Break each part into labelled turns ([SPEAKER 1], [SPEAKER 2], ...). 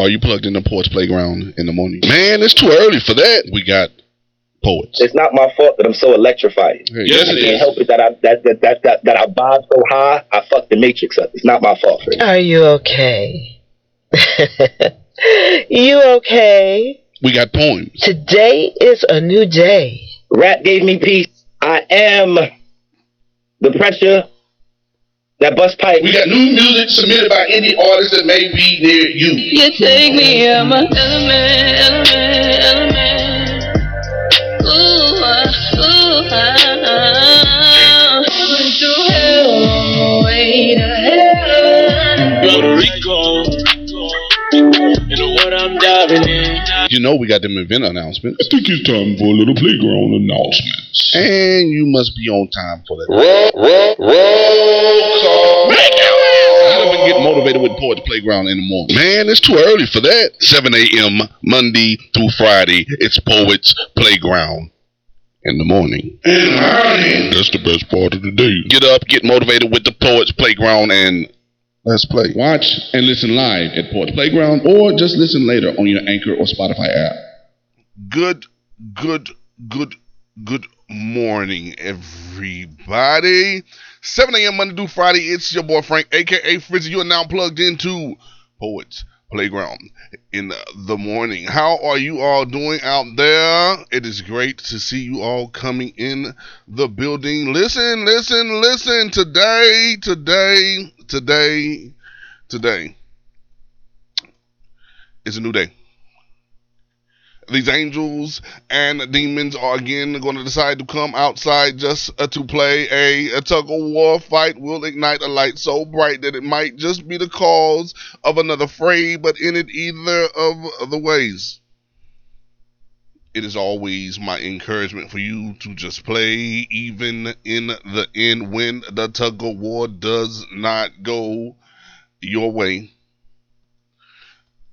[SPEAKER 1] Are you plugged in the Poets Playground in the morning? Man, it's too early for that. We got poets.
[SPEAKER 2] It's not my fault that I'm so electrified.
[SPEAKER 1] Hey,
[SPEAKER 3] Yes,
[SPEAKER 2] I
[SPEAKER 3] it
[SPEAKER 2] can't
[SPEAKER 3] is.
[SPEAKER 2] help it that I that that that that, that I vibe so high. I fuck the matrix up. It's not my fault. Fred.
[SPEAKER 4] Are you okay? you okay?
[SPEAKER 1] We got poems.
[SPEAKER 4] Today is a new day.
[SPEAKER 2] Rap gave me peace. I am the pressure that bus pipe.
[SPEAKER 1] We got new music submitted by indie artists that may be near you.
[SPEAKER 5] You take me out my element, element, element. Ooh, ah, ooh, ah. Went through hell on my way to heaven.
[SPEAKER 3] Puerto Rico. You know what I'm diving in.
[SPEAKER 1] You know we got them event announcements.
[SPEAKER 3] I think it's time for a little playground announcements.
[SPEAKER 1] And you must be on time for that.
[SPEAKER 3] Roll, roll, roll call.
[SPEAKER 1] I've been getting motivated with Poets Playground in the morning. Man, it's too early for that. 7 a.m. Monday through Friday. It's Poets Playground in the morning.
[SPEAKER 3] That's the best part of the day.
[SPEAKER 1] Get up, get motivated with the Poets Playground, and let's play.
[SPEAKER 6] Watch and listen live at Poets Playground or just listen later on your Anchor or Spotify app.
[SPEAKER 1] Good, good, good, good morning, everybody. 7 a.m. Monday through Friday. It's your boy Frank, aka Frizzy. You are now plugged into Poets Playground in the morning. How are you all doing out there? It is great to see you all coming in the building. Listen, listen, listen. Today, today, today, today is a new day. These angels and demons are again going to decide to come outside just uh, to play a, a tug of war fight. Will ignite a light so bright that it might just be the cause of another fray but in it either of the ways it is always my encouragement for you to just play even in the end when the tug of war does not go your way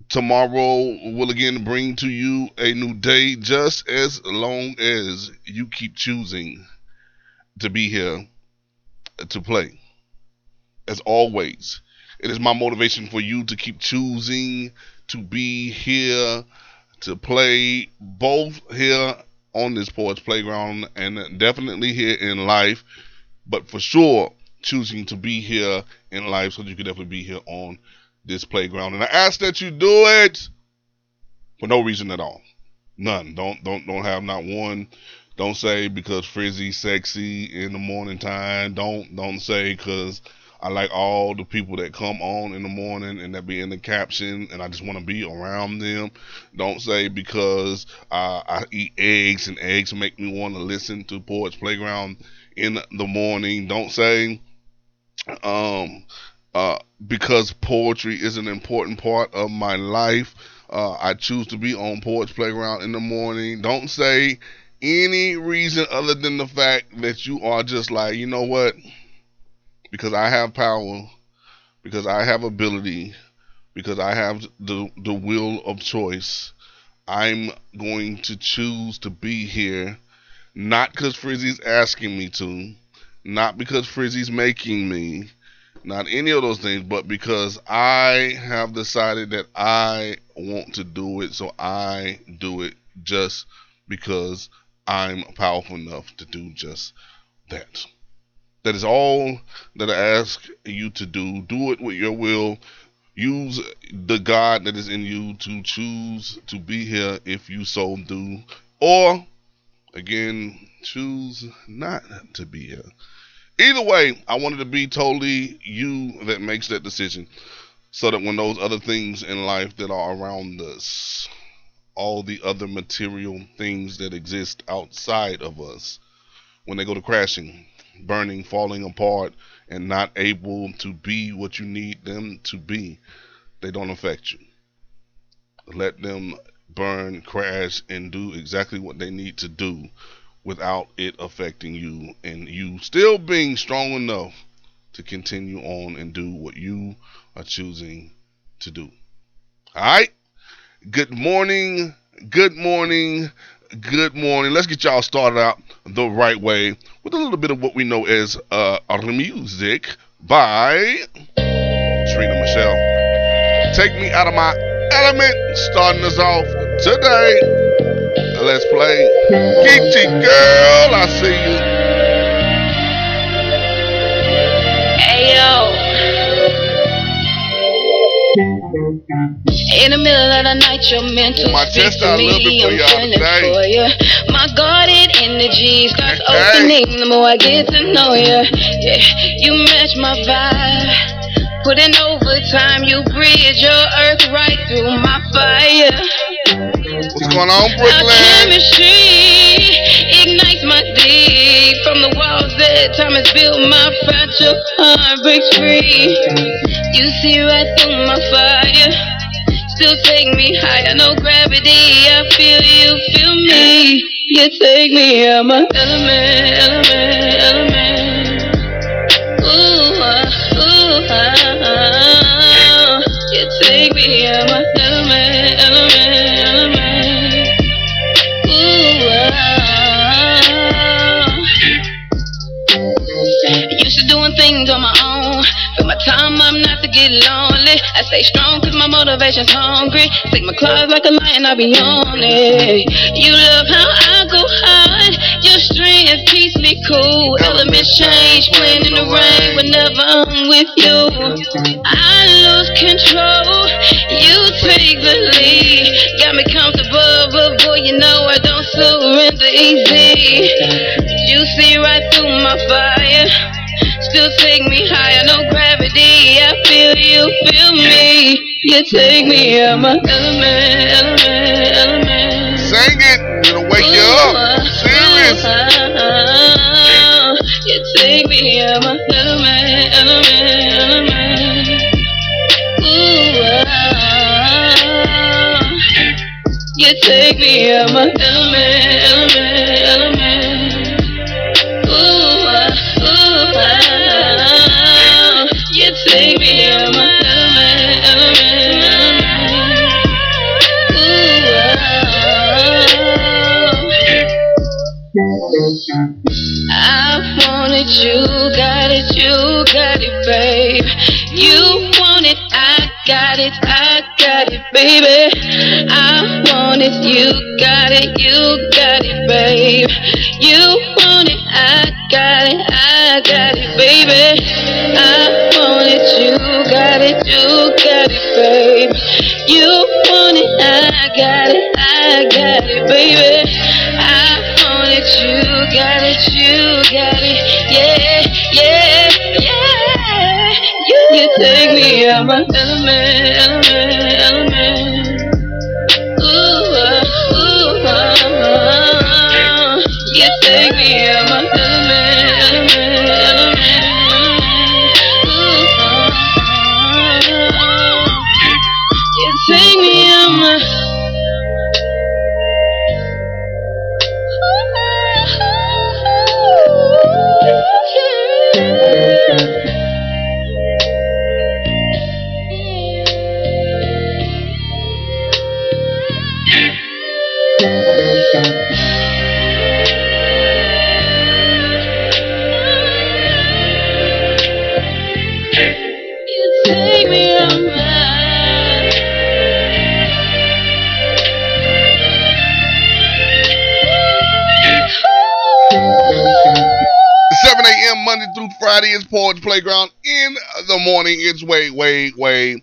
[SPEAKER 1] tomorrow will again bring to you a new day just as long as you keep choosing to be here to play. As always, it is my motivation for you to keep choosing to be here to play both here on this Poets Playground and definitely here in life, but for sure choosing to be here in life so you can definitely be here on this playground. And I ask that you do it for no reason at all. None. Don't don't don't have not one. Don't say because Frizzy sexy in the morning time. Don't don't say because I like all the people that come on in the morning and that be in the caption and I just want to be around them. Don't say because uh, I eat eggs and eggs make me want to listen to Poets Playground in the morning. Don't say um uh, because poetry is an important part of my life. Uh, I choose to be on Poets Playground in the morning. Don't say any reason other than the fact that you are just like, you know what? Because I have power, because I have ability, because I have the the will of choice. I'm going to choose to be here, not because Frizzy's asking me to, not because Frizzy's making me, not any of those things, but because I have decided that I want to do it, so I do it just because I'm powerful enough to do just that. That is all that I ask you to do. Do it with your will. Use the God that is in you to choose to be here if you so do. Or, again, choose not to be here. Either way, I wanted to be totally you that makes that decision. So that when those other things in life that are around us, all the other material things that exist outside of us, when they go to crashing, burning, falling apart, and not able to be what you need them to be, they don't affect you. Let them burn, crash, and do exactly what they need to do without it affecting you and you still being strong enough to continue on and do what you are choosing to do. All right? Good morning. Good morning. Good morning. Let's get y'all started out the right way with a little bit of what we know as uh, our music by Trina Machelle. Take me out of my Element starting us off today. Let's play. Geechee girl, I see you.
[SPEAKER 5] In the middle of the night, you're meant to
[SPEAKER 1] My
[SPEAKER 5] speak
[SPEAKER 1] chest
[SPEAKER 5] to
[SPEAKER 1] out a little
[SPEAKER 5] me.
[SPEAKER 1] bit for
[SPEAKER 5] I'm feeling for you. My guarded energy starts opening the more I get to know you. Yeah, you match my vibe. Putting overtime, you bridge your earth right through my fire.
[SPEAKER 1] What's going on,
[SPEAKER 5] Our
[SPEAKER 1] Brooklyn?
[SPEAKER 5] chemistry ignites my deep from the walls that time has built. My fragile heart breaks free. You see right through my fire, still take me higher. No gravity, I feel you, feel me. You take me out my element, element, element. Ooh, ah, ooh, ah, I stay strong cause my own, fill my time up not to get lonely. I stay strong 'cause my motivation's hungry. Take my claws like a lion, I'll be on it. You love how I go hard. Your strength keeps me cool. Elements change, playing in the rain whenever I'm with you. I lose control. You take the lead. Got me comfortable, but boy, you know I don't surrender easy. You see right through my fire. Still take me higher, no gravity. I feel you, feel me. You take me out my element, element, element.
[SPEAKER 1] Sing it. It'll wake you up.
[SPEAKER 5] You take me out my element, element, element. Ooh, ah. You take me out my element, you got it, you got it, babe. You want it, I got it, I got it, baby. I want it, you got it, you got it, babe. You want it, I got it, I got it, baby. I want it, you got it, you got it, yeah, yeah, yeah. You, you take me out my element,
[SPEAKER 1] morning, it's way, way, way,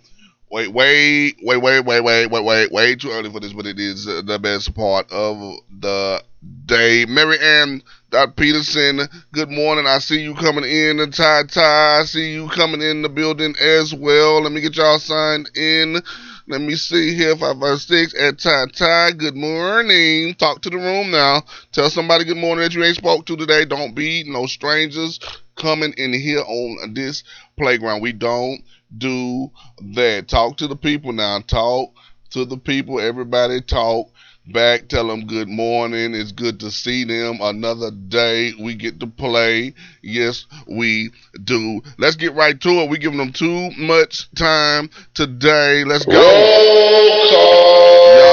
[SPEAKER 1] wait, wait, wait, wait, wait, wait, wait, wait, way too early for this, but it is uh, the best part of the day. Marianne Dot Peterson, good morning. I see you coming in. Ty Ty, I see you coming in the building as well. Let me get y'all signed in. Let me see here. 556 at Ty Ty. Good morning. Talk to the room now. Tell somebody good morning that you ain't spoke to today. Don't be no strangers coming in here on this playground. We don't do that. Talk to the people now. Talk to the people. Everybody talk back. Tell them good morning. It's good to see them. Another day we get to play. Yes, we do. Let's get right to it. We giving them too much time today. Let's go. Y'all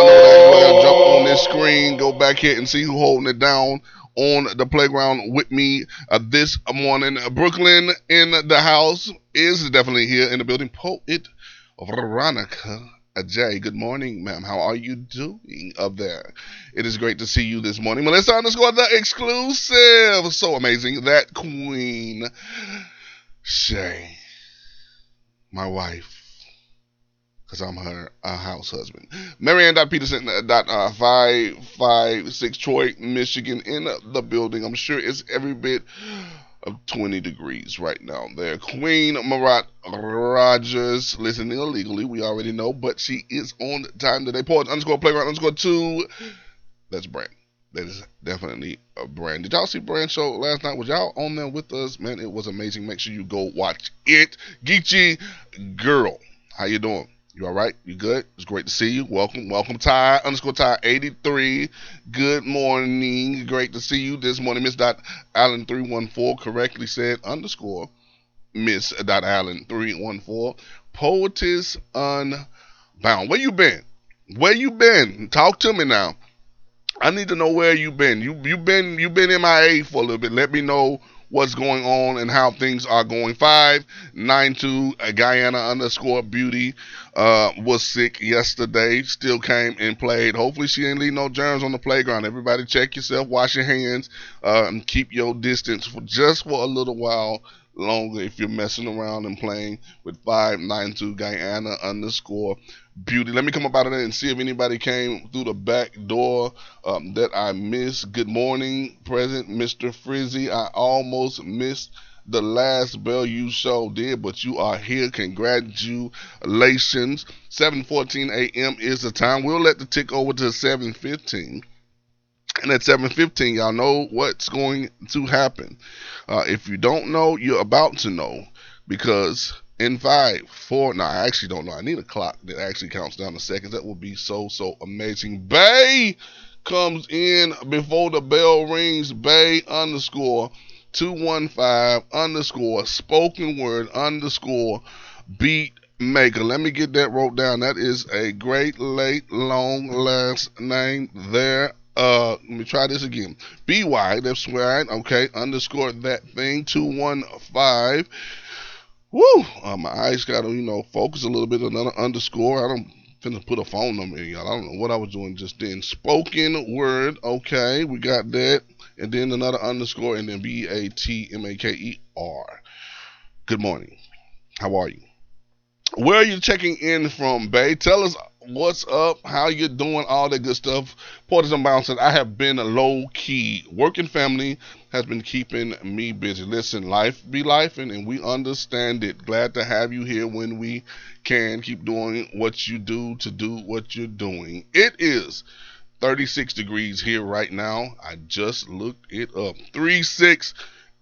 [SPEAKER 1] know that. Well, jump on this screen. Go back here and see who holding it down on the playground with me uh, this morning. Brooklyn in the house is definitely here in the building. Poet Veronica J. Good morning, ma'am. How are you doing up there? It is great to see you this morning. Melissa underscore the exclusive. So amazing. That queen, Shay, my wife. Because I'm her uh, house husband. Marianne Peterson uh, dot uh, five five six Troy, Michigan, in the building. I'm sure it's every bit of 20 degrees right now there. Queen Marat Rogers listening illegally, we already know, but she is on time today. Pause underscore playground underscore two. That's Brand. That is definitely a brand. Did y'all see Brand show last night? Was y'all on there with us? Man, it was amazing. Make sure you go watch it. Geechee girl, how you doing? You all right? You good? It's great to see you. Welcome, welcome, Ty underscore Ty eighty three. Good morning. Great to see you this morning, Miss Dot Allen three one four correctly said underscore Miss Dot Allen three one four. Poetess Unbound. Where you been? Where you been? Talk to me now. I need to know where you been. You you been you been MIA for a little bit. Let me know what's going on and how things are going. Five nine two uh, Guyana underscore beauty uh, was sick yesterday. Still came and played. Hopefully she ain't leave no germs on the playground. Everybody check yourself, wash your hands, uh, and keep your distance for just for a little while longer if you're messing around and playing with 592 Guyana underscore beauty. Let me come up out of there and see if anybody came through the back door um, that I missed. Good morning, present Mr. Frizzy. I almost missed the last bell you show did, but you are here. Congratulations. 7:14 a.m. is the time. We'll let the tick over to 7:15. And at 7:15, y'all know what's going to happen. Uh, if you don't know, you're about to know because in five, four. No, I actually don't know. I need a clock that actually counts down the seconds. That would be so so amazing. Bay comes in before the bell rings. Bay underscore two one five underscore spoken word underscore beat maker. Let me get that wrote down. That is a great late long last name there. Uh, let me try this again. BY, that's right. Okay, underscore that thing. 215. Woo! Uh, my eyes got to, you know, focus a little bit. Another underscore. I don't finna put a phone number in, y'all. I don't know what I was doing just then. Spoken word. Okay, we got that. And then another underscore, and then B A T M A K E R. Good morning. How are you? Where are you checking in from, Bay? Tell us what's up, how you doing, all that good stuff. Porters and Bouncers, I have been a low key. Working family has been keeping me busy. Listen, life be life, and, and we understand it. Glad to have you here when we can. Keep doing what you do to do what you're doing. It is 36 degrees here right now. I just looked it up. 3 6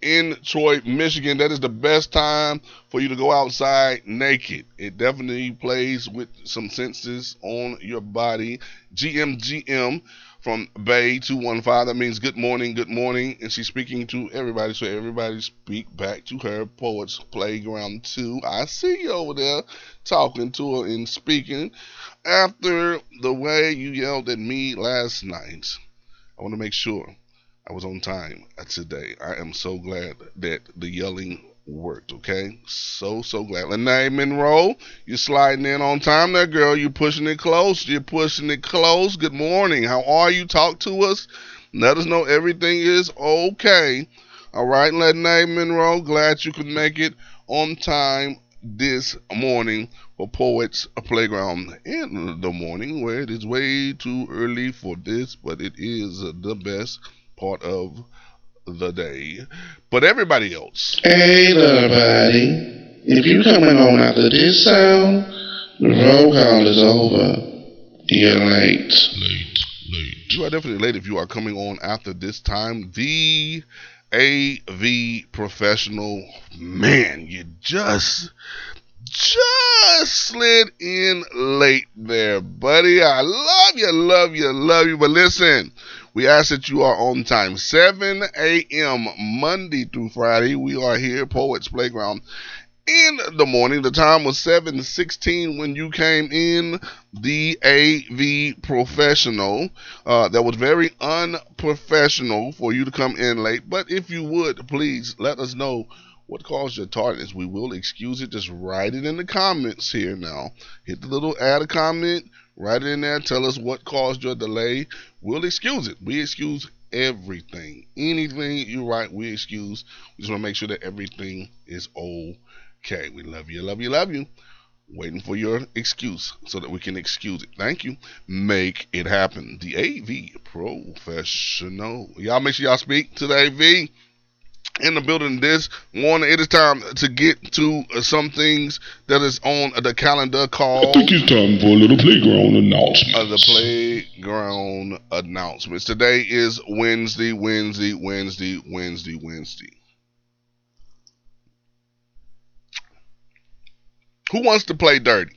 [SPEAKER 1] in Troy, Michigan. That is the best time for you to go outside naked. It definitely plays with some senses on your body. GMGM from Bay 215. That means good morning, good morning. And she's speaking to everybody. So everybody speak back to her. Poets Playground 2. I see you over there talking to her and speaking. After the way you yelled at me last night, I want to make sure I was on time today. I am so glad that the yelling worked, okay? So, so glad. Lene Monroe, you're sliding in on time there, girl. You're pushing it close. You're pushing it close. Good morning. How are you? Talk to us. Let us know everything is okay. All right, Lene Monroe, glad you could make it on time this morning for Poets Playground in the morning, where it is way too early for this, but it is the best part of the day. But everybody else.
[SPEAKER 6] Hey, everybody. If you're coming on after this sound, the roll call is over. You're late.
[SPEAKER 1] Late, late. You are definitely late if you are coming on after this time. The AV professional. Man, you just just slid in late there, buddy. I love you, love you, love you. But listen, we ask that you are on time. 7 a.m. Monday through Friday. We are here, Poets Playground. In the morning, the time was 7:16 when you came in. The AV professional. Uh, that was very unprofessional for you to come in late. But if you would, please let us know what caused your tardiness. We will excuse it. Just write it in the comments here now. Hit the little add a comment, write it in there. Tell us what caused your delay. We'll excuse it. We excuse everything. Anything you write, we excuse. We just want to make sure that everything is okay. We love you, love you, love you. Waiting for your excuse so that we can excuse it. Thank you. Make it happen. The AV professional. Y'all make sure y'all speak to the AV in the building this morning. It is time to get to uh, some things that is on the calendar called I
[SPEAKER 6] think it's time for a little playground announcement.
[SPEAKER 1] of the playground announcements. Today is Wednesday, Wednesday, Wednesday, Wednesday, Wednesday. Who wants to play dirty?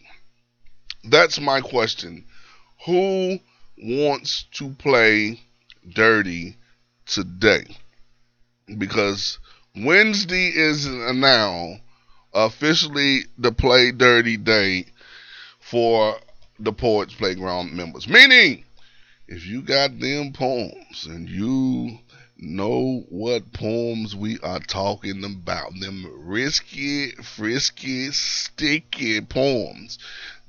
[SPEAKER 1] That's my question. Who wants to play dirty today? Because Wednesday is now officially the play dirty day for the Poets Playground members. Meaning, if you got them poems and you know what poems we are talking about, them risky, frisky, sticky poems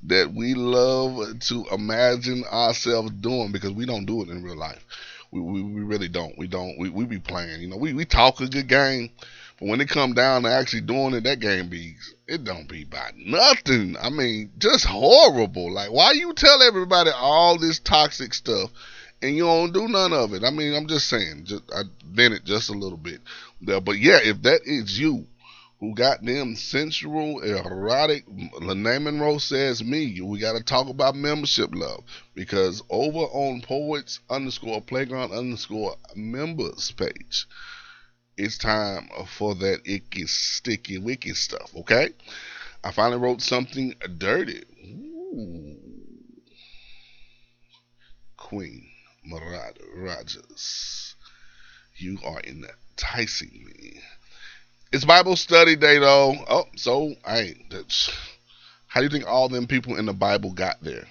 [SPEAKER 1] that we love to imagine ourselves doing because we don't do it in real life. We, we, we really don't. We don't. We, we be playing. You know, we, we talk a good game, but when it come down to actually doing it, that game be it don't be by nothing. I mean, just horrible. Like, why you tell everybody all this toxic stuff and you don't do none of it? I mean, I'm just saying. Just I bent it just a little bit but yeah, if that is you who got them sensual, erotic, Lene Monroe says me, we got to talk about membership love because over on poets underscore playground underscore members page it's time for that icky, sticky, wicked stuff, okay? I finally wrote something dirty. Ooh. Queen Marad Rogers, you are enticing me. It's Bible study day, though. Oh, so, hey, that's, how do you think all them people in the Bible got there?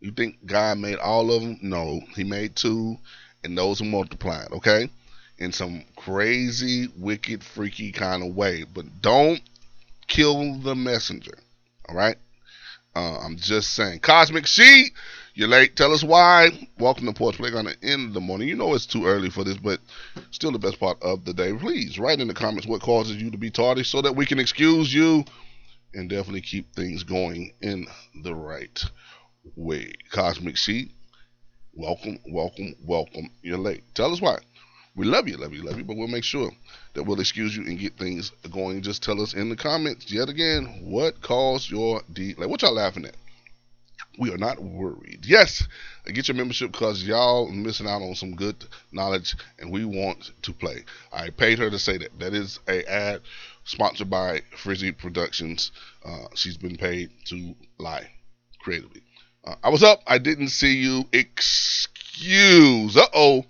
[SPEAKER 1] You think God made all of them? No, He made two, and those are multiplied, okay? in some crazy, wicked, freaky kind of way. But don't kill the messenger. All right? Uh, I'm just saying. Cosmic Sheet, you're late. Tell us why. Welcome to Playground in the morning. You know it's too early for this, but still the best part of the day. Please write in the comments what causes you to be tardy so that we can excuse you and definitely keep things going in the right way. Cosmic Sheet, welcome, welcome, welcome. You're late. Tell us why. We love you, love you, love you, but we'll make sure that we'll excuse you and get things going. Just tell us in the comments yet again what caused your D. Like, what y'all laughing at? We are not worried. Yes, get your membership because y'all missing out on some good knowledge, and we want to play. I paid her to say that. That is a ad sponsored by Frizzy Productions. Uh, she's been paid to lie creatively. Uh, I was up. I didn't see you. Excuse. Uh oh.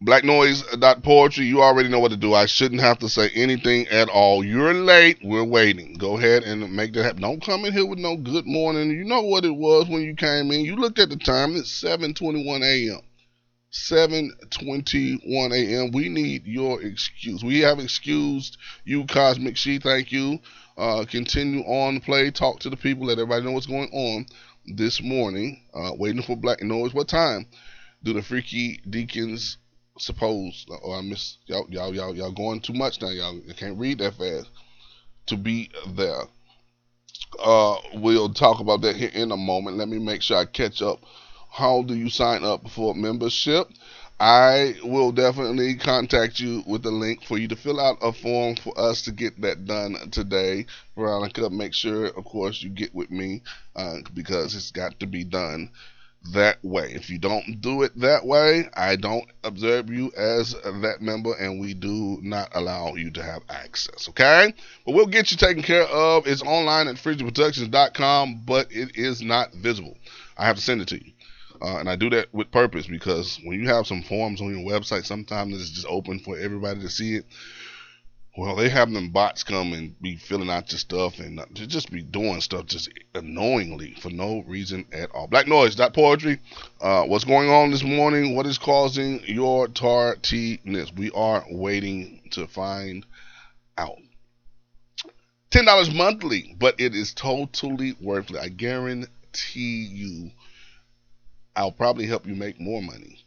[SPEAKER 1] Black Noise dot poetry. You already know what to do. I shouldn't have to say anything at all. You're late. We're waiting. Go ahead and make that happen. Don't come in here with no good morning. You know what it was when you came in. You looked at the time. It's 7:21 a.m. 7:21 a.m. We need your excuse. We have excused you, Cosmic She. Thank you. Uh, continue on play. Talk to the people. Let everybody know what's going on this morning. Uh, waiting for Black Noise. What time do the Freaky Deacons suppose? Or I miss y'all. Y'all y'all y'all going too much now. Y'all you can't read that fast to be there. Uh, we'll talk about that here in a moment. Let me make sure I catch up. How do you sign up for membership? I will definitely contact you with the link for you to fill out a form for us to get that done today. Veronica, make sure, of course, you get with me uh, because it's got to be done that way. If you don't do it that way, I don't observe you as that member and we do not allow you to have access. Okay? But we'll get you taken care of. It's online at frizzyproductions.com, but it is not visible. I have to send it to you. Uh, and I do that with purpose because when you have some forms on your website, sometimes it's just open for everybody to see it. Well, they have them bots come and be filling out your stuff and just be doing stuff just annoyingly for no reason at all. Black Noise, that poetry. Uh, what's going on this morning? What is causing your tardiness? We are waiting to find out. Ten dollars monthly, but it is totally worth it. I guarantee you, I'll probably help you make more money.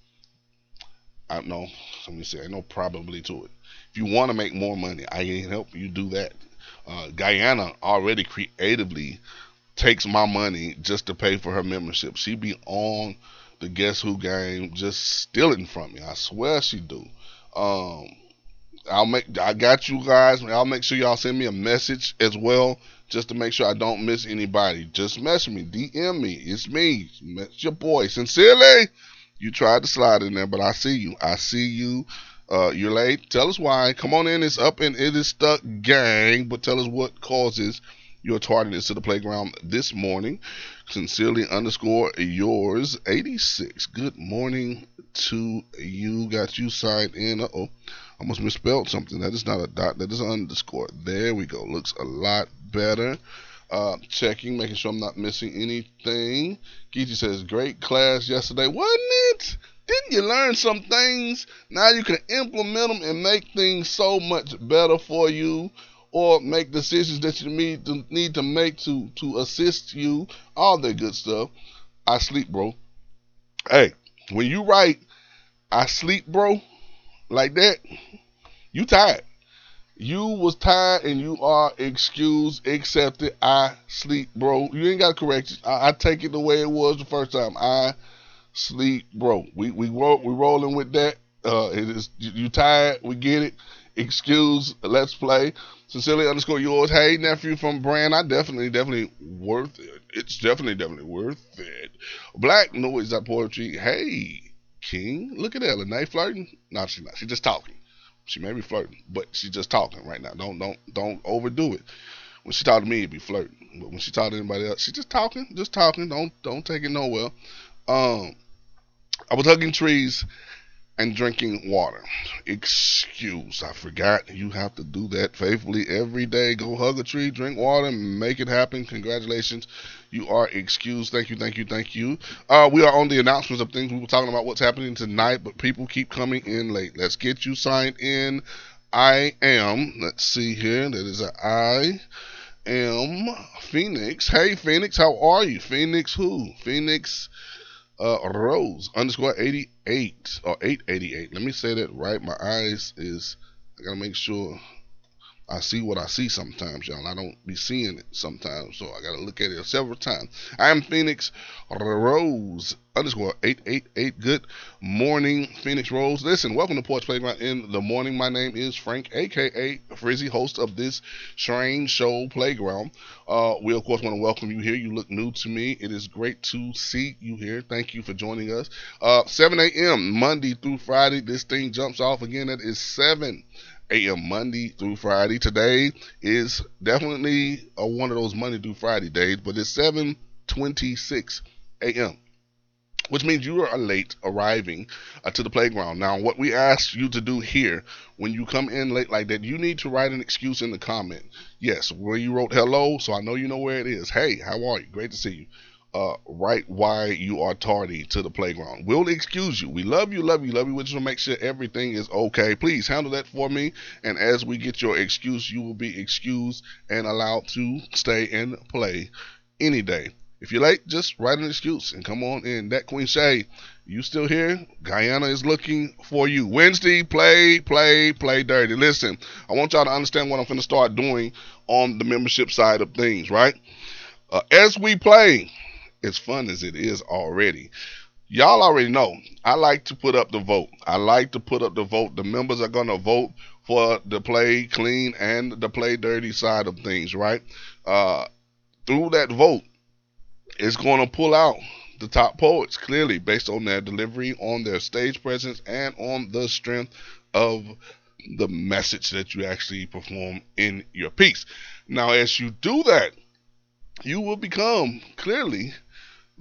[SPEAKER 1] I don't know. Let me say, I know probably to it. If you want to make more money, I can help you do that. Uh, Guyana already creatively takes my money just to pay for her membership. She be on the Guess Who game just stealing from me. I swear she do. Um, I'll make I got you guys. I'll make sure y'all send me a message as well, just to make sure I don't miss anybody. Just message me, DM me. It's me. It's your boy. Sincerely, you tried to slide in there, but I see you. I see you. Uh, you're late. Tell us why. Come on in. It's up and it is stuck, gang. But tell us what causes your tardiness to the playground this morning. Sincerely underscore yours 86. Good morning to you. Got you signed in. Uh oh. Almost misspelled something. That is not a dot. That is an underscore. There we go. Looks a lot better. Uh, checking, making sure I'm not missing anything. Geechee says, great class yesterday. Wasn't it? Didn't you learn some things? Now you can implement them and make things so much better for you or make decisions that you need to need to make to to assist you. All that good stuff. I sleep, bro. Hey, when you write I sleep, bro, like that, you tired. You was tired and you are excused, accepted. I sleep, bro. You ain't got to correct it. I, I, take it the way it was the first time. I sleep, bro. We we roll, we rolling with that. Uh, it is you, tired. We get it. Excuse. Let's play. Sincerely underscore yours. Hey nephew from Brand. I definitely definitely worth it. It's definitely definitely worth it. Black noise that poetry. Hey King. Look at Ellen. Night flirting. No, she's not. She's just talking. She may be flirting, but she's just talking right now. Don't don't don't overdo it. When she talk to me, it'd be flirting. But when she talk to anybody else, she's just talking, just talking. Don't don't take it nowhere. Um, I was hugging trees and drinking water. Excuse, I forgot. You have to do that faithfully every day. Go hug a tree, drink water, make it happen. Congratulations. You are excused. Thank you, thank you, thank you. Uh, we are on the announcements of things. We were talking about what's happening tonight, but people keep coming in late. Let's get you signed in. I am, let's see here. That is a I am Phoenix. Hey, Phoenix, how are you? Phoenix who? Phoenix uh, Rose underscore 88 or 888. Let me say that right. My eyes is, I gotta make sure I see what I see sometimes, y'all. I don't be seeing it sometimes, so I gotta look at it several times. I am Phoenix Rose underscore eight eight eight. Good morning, Phoenix Rose. Listen, welcome to Poets Playground in the morning. My name is Frank, aka Frizzy, host of this strange show Playground. Uh, we of course want to welcome you here. You look new to me. It is great to see you here. Thank you for joining us. Uh, 7 a.m. Monday through Friday. This thing jumps off again. That is 7 a.m. Monday through Friday. Today is definitely a, one of those Monday through Friday days, but it's 7:26 a.m. Which means you are late arriving uh, to the playground. Now, what we ask you to do here, when you come in late like that, you need to write an excuse in the comment. Yes, where you wrote hello, so I know you know where it is. Hey, how are you? Great to see you uh, right why you are tardy to the playground. We'll excuse you. We love you, love you, love you. We just want to make sure everything is okay. Please handle that for me. And as we get your excuse, you will be excused and allowed to stay and play any day. If you're late, just write an excuse and come on in. That Queen Shay, you still here? Guyana is looking for you. Wednesday, play, play, play dirty. Listen, I want y'all to understand what I'm going to start doing on the membership side of things, right? Uh, as we play, as fun as it is already. Y'all already know I like to put up the vote. I like to put up the vote. The members are going to vote for the play clean and the play dirty side of things, right? Uh, through that vote, it's going to pull out the top poets clearly based on their delivery, on their stage presence, and on the strength of the message that you actually perform in your piece. Now, as you do that, you will become clearly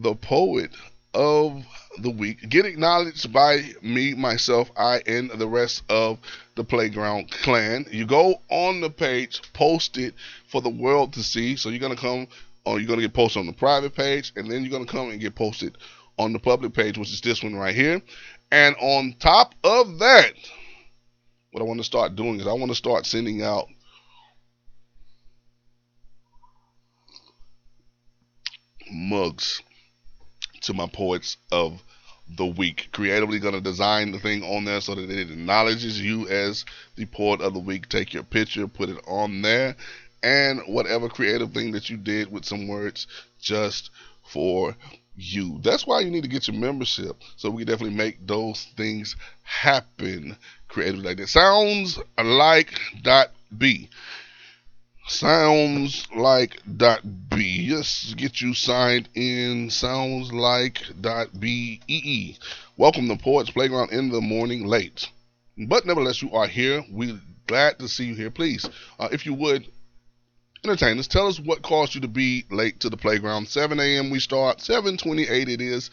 [SPEAKER 1] the poet of the week. Get acknowledged by me, myself, I, and the rest of the Playground Clan. You go on the page, post it for the world to see. So you're going to come, or you're going to get posted on the private page, and then you're going to come and get posted on the public page, which is this one right here. And on top of that, what I want to start doing is I want to start sending out mugs to my poets of the week. Creatively going to design the thing on there so that it acknowledges you as the poet of the week. Take your picture, put it on there, and whatever creative thing that you did with some words just for you. That's why you need to get your membership so we can definitely make those things happen creatively like that. Sounds like dot B. Sounds like dot B. Just get you signed in. Sounds like dot B E E. Welcome to Poets Playground in the morning late. But nevertheless, you are here. We're glad to see you here. Please, uh, if you would, entertain us. Tell us what caused you to be late to the playground. 7 a.m. we start. 7:28 it is,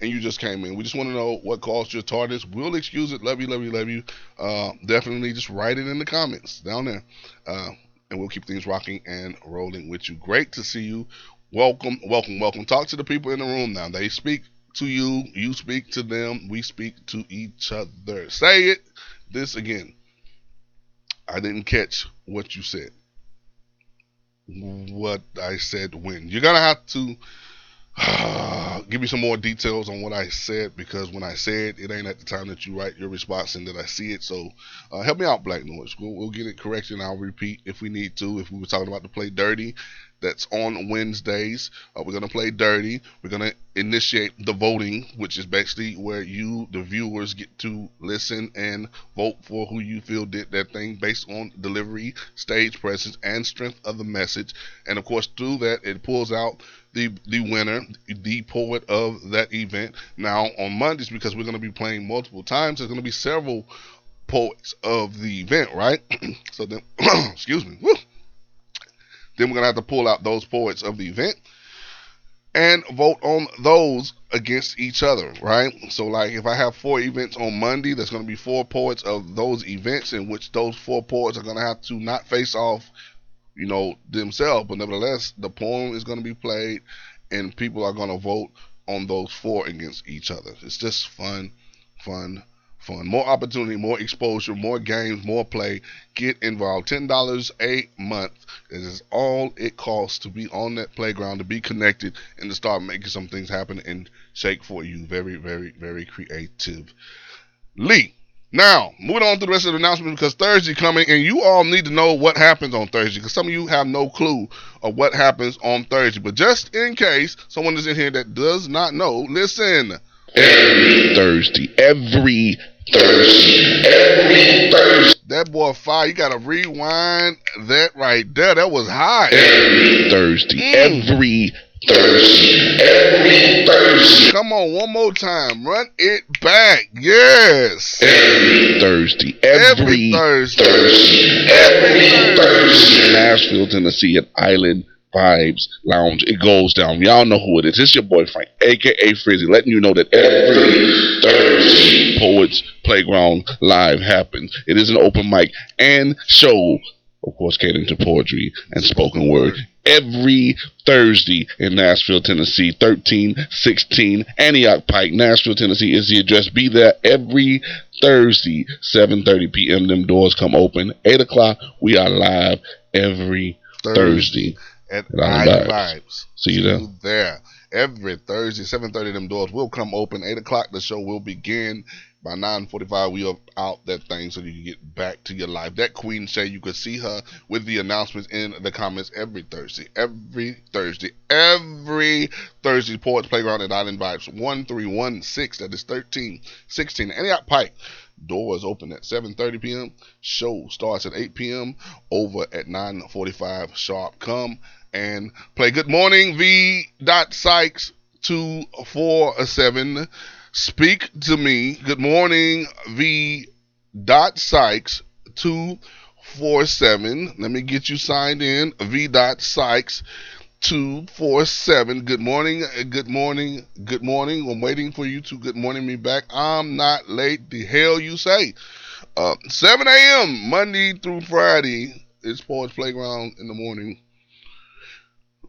[SPEAKER 1] and you just came in. We just want to know what caused your tardiness. We'll excuse it. Love you, love you, love you. Uh, definitely just write it in the comments down there, uh, and we'll keep things rocking and rolling with you. Great to see you. Welcome, welcome, welcome. Talk to the people in the room now. They speak to you. You speak to them. We speak to each other. Say it. This again. I didn't catch what you said what I said when. You're gonna have to give me some more details on what I said because when I said it, ain't at the time that you write your response and that I see it. So uh, help me out, Black Noise. We'll, we'll get it corrected and I'll repeat if we need to. If we were talking about to play dirty, that's on Wednesdays. Uh, we're gonna play dirty. We're gonna initiate the voting, which is basically where you, the viewers, get to listen and vote for who you feel did that thing based on delivery, stage presence, and strength of the message. And of course, through that, it pulls out the the winner, the poet of that event. Now on Mondays, because we're gonna be playing multiple times, there's gonna be several poets of the event, right? so then, excuse me. Woo. Then we're gonna have to pull out those poets of the event and vote on those against each other, right? So like if I have four events on Monday, there's gonna be four poets of those events in which those four poets are gonna have to not face off, you know, themselves, but nevertheless the poem is gonna be played and people are gonna vote on those four against each other. It's just fun, fun, fun. More opportunity, more exposure, more games, more play. Get involved. Ten dollars a month is all it costs to be on that playground, to be connected, and to start making some things happen and shake for you. Very, very, very creative. Lee. Now, moving on to the rest of the announcements because Thursday coming, and you all need to know what happens on Thursday because some of you have no clue of what happens on Thursday. But just in case someone is in here that does not know, listen.
[SPEAKER 6] Every Thursday, every Thursday, every Thursday,
[SPEAKER 1] That boy fire, you gotta rewind that right there. That was high.
[SPEAKER 6] every Thursday,
[SPEAKER 1] Mm.
[SPEAKER 6] every Thursday, every Thursday,
[SPEAKER 1] Come on, one more time. Run it back. Yes.
[SPEAKER 6] every Thursday,
[SPEAKER 1] Every
[SPEAKER 6] every
[SPEAKER 1] Thursday.
[SPEAKER 6] Thursday, every Thursday, Nashville, Tennessee, at Island Vibes Lounge. It goes down. Y'all know who it is. It's your boy Frank, aka Frizzy, letting you know that every Thursday, Poets Playground Live happens. It is an open mic and show, of course, catering to poetry and spoken word. Every Thursday in Nashville, Tennessee, 1316 Antioch Pike, Nashville, Tennessee is the address. Be there every Thursday, 7:30 p.m. Them doors come open. 8 o'clock, we are live every Thursday.
[SPEAKER 1] At Island
[SPEAKER 6] Vibes.
[SPEAKER 1] Vibes.
[SPEAKER 6] See you there.
[SPEAKER 1] there. Every Thursday, 7.30, them doors will come open. 8 o'clock, the show will begin. By 9.45, we are out that thing so you can get back to your life. That Queen Shay, you could see her with the announcements in the comments every Thursday. Every Thursday. Every Thursday. Poets Playground at Island Vibes. 1316. That is 1316. Antioch Pike. Doors open at 7:30 p.m. Show starts at 8 p.m. Over at 9:45 sharp. Come and play. Good morning, V. Dot Sykes two four seven. Speak to me. Good morning, V. Dot Sykes two four seven. Let me get you signed in. V. Dot Sykes. 247. Good morning, good morning, good morning. I'm waiting for you to good morning me back. I'm not late. The hell you say? Uh, 7 a.m. Monday through Friday. It's Poets Playground in the morning.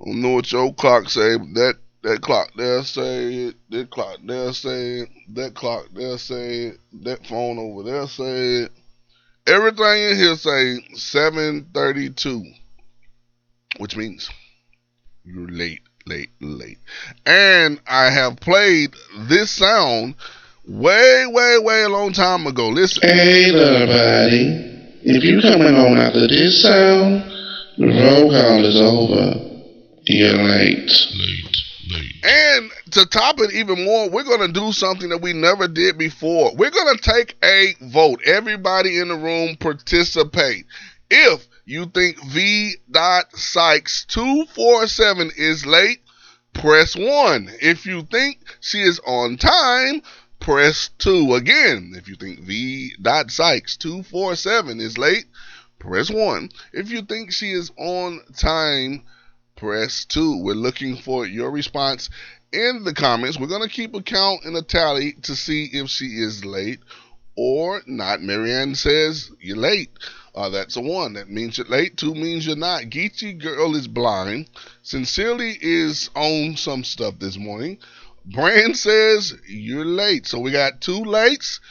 [SPEAKER 1] I don't know what your clock say, but that that clock there say it, that clock there say it, that clock there say it, that phone over there say it. Everything in here say 732, which means you're late, late, late. And I have played this sound way, way, way a long time ago. Listen.
[SPEAKER 6] Hey, buddy. If you coming on after this sound, the roll call is over. You're late.
[SPEAKER 1] Late, late. And to top it even more, we're going to do something that we never did before. We're going to take a vote. Everybody in the room participate. If you think V. Sykes 247 is late, press 1. If you think she is on time, press 2. Again, if you think V. Sykes 247 is late, press 1. If you think she is on time, press 2. We're looking for your response in the comments. We're going to keep a count and a tally to see if she is late or not. Marianne says you're late. Uh, that's a one. That means you're late. Two means you're not. Geechee girl is blind. Sincerely is on some stuff this morning. Brand says you're late. So we got two lates,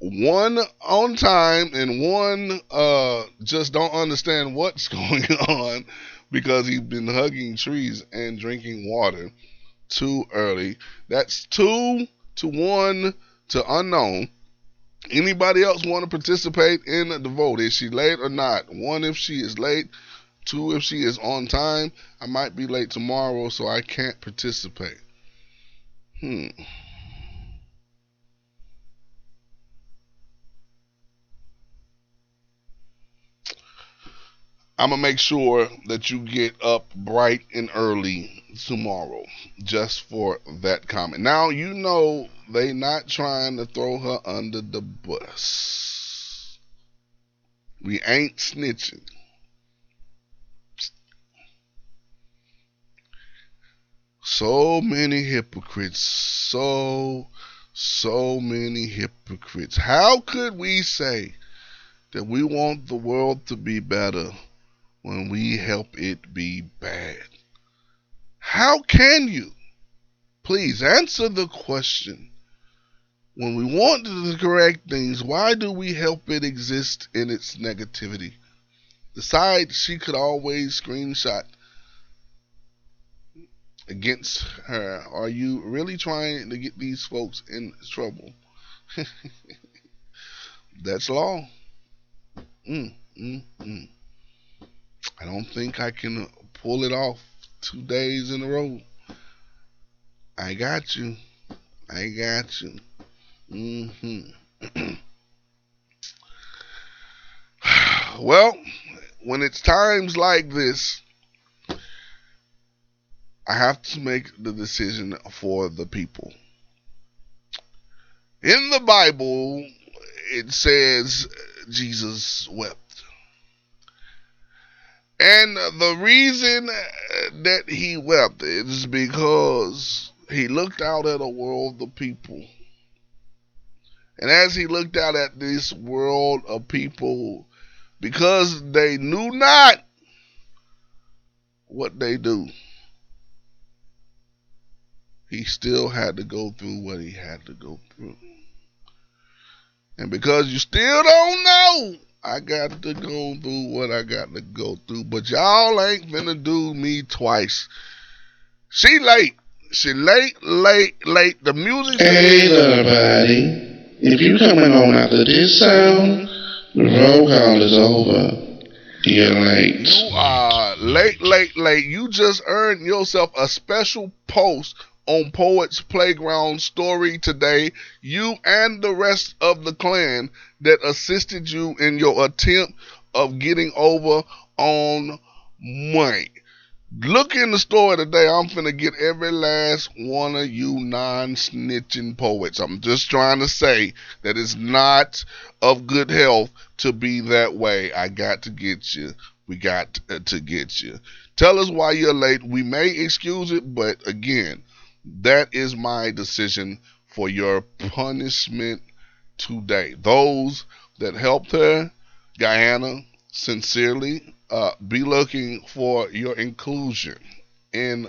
[SPEAKER 1] one on time, and one uh just don't understand what's going on because he's been hugging trees and drinking water too early. That's two to one to unknown. Anybody else want to participate in the vote? Is she late or not? One, if she is late. Two, if she is on time. I might be late tomorrow, so I can't participate. Hmm. I'm gonna make sure that you get up bright and early tomorrow just for that comment. Now you know they not trying to throw her under the bus. We ain't snitching. So many hypocrites. So, so many hypocrites. How could we say that we want the world to be better when we help it be bad? How can you? Please answer the question. When we want to correct things, why do we help it exist in its negativity? The side she could always screenshot against her. Are you really trying to get these folks in trouble? That's law. Mm, mm, mm. I don't think I can pull it off two days in a row. I got you. I got you. Mm-hmm. well, when it's times like this, I have to make the decision for the people. In the Bible, it says Jesus wept. And the reason that he wept is because he looked out at a world of people. And as he looked out at this world of people, because they knew not what they do, he still had to go through what he had to go through. And because you still don't know, I got to go through what I got to go through. But y'all ain't finna do me twice. She late. She late, late, late. The music.
[SPEAKER 6] Hey, everybody. If you coming on after this sound, the roll call is over. You're late.
[SPEAKER 1] You are late, late, late. You just earned yourself a special post on Poets Playground story today. You and the rest of the clan that assisted you in your attempt of getting over on Mike. Look in the story today. I'm finna get every last one of you non snitching poets. I'm just trying to say that it's not of good health to be that way. I got to get you. We got uh, to get you. Tell us why you're late. We may excuse it, but again, that is my decision for your punishment today. Those that helped her, Guyana, sincerely, uh, be looking for your inclusion in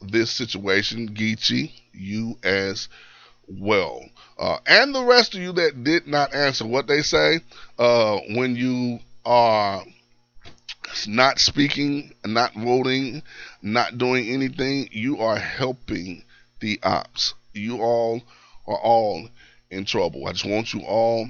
[SPEAKER 1] this situation. Geechee, you as well. Uh, and the rest of you that did not answer what they say uh, when you are not speaking, not voting, not doing anything, you are helping the ops. You all are all in trouble. I just want you all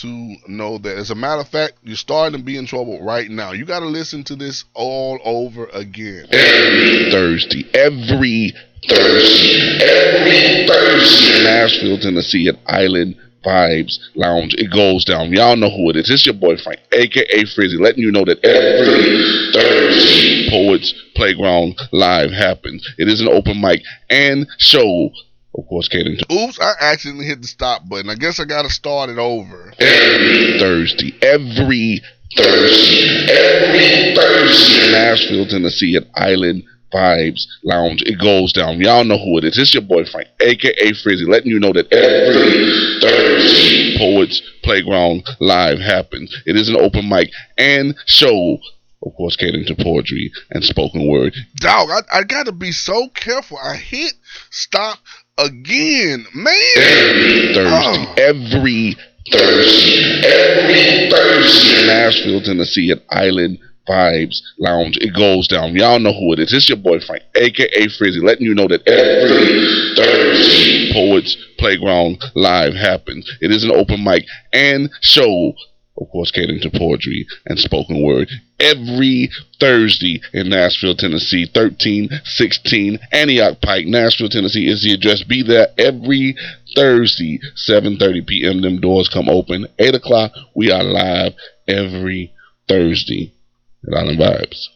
[SPEAKER 1] to know that. As a matter of fact, you're starting to be in trouble right now. You got to listen to this all over again.
[SPEAKER 6] every Thursday, every Thursday, every Thursday Nashville, Tennessee at Island Vibes Lounge. It goes down. Y'all know who it is. It's your boy Frank, aka Frizzy, letting you know that every Thursday Poets Playground Live happens. It is an open mic and show. Of course, catering to
[SPEAKER 1] Oops, I accidentally hit the stop button. I guess I got to start it over.
[SPEAKER 6] every Thursday, every Thursday, every Thursday in Nashville, Tennessee at Island Vibes Lounge. It goes down. Y'all know who it is. It's your boy Frank, aka Frizzy, letting you know that every Thursday Poets Playground Live happens. It is an open mic and show. Of course, catering to poetry and spoken word.
[SPEAKER 1] Dog, I, I got to be so careful. I hit stop again, man.
[SPEAKER 6] every Thursday,
[SPEAKER 1] Oh.
[SPEAKER 6] every Thursday, every Thursday in Nashville, Tennessee at Island Vibes Lounge. It goes down. Y'all know who it is. It's your boy Frank, aka Frizzy, letting you know that every Thursday Poets Playground Live happens. It is an open mic and show. Of course, catering to poetry and spoken word every Thursday in Nashville, Tennessee. 1316 Antioch Pike, Nashville, Tennessee is the address. Be there every Thursday, 7:30 p.m. Them doors come open. 8 o'clock, we are live every Thursday at Island Vibes.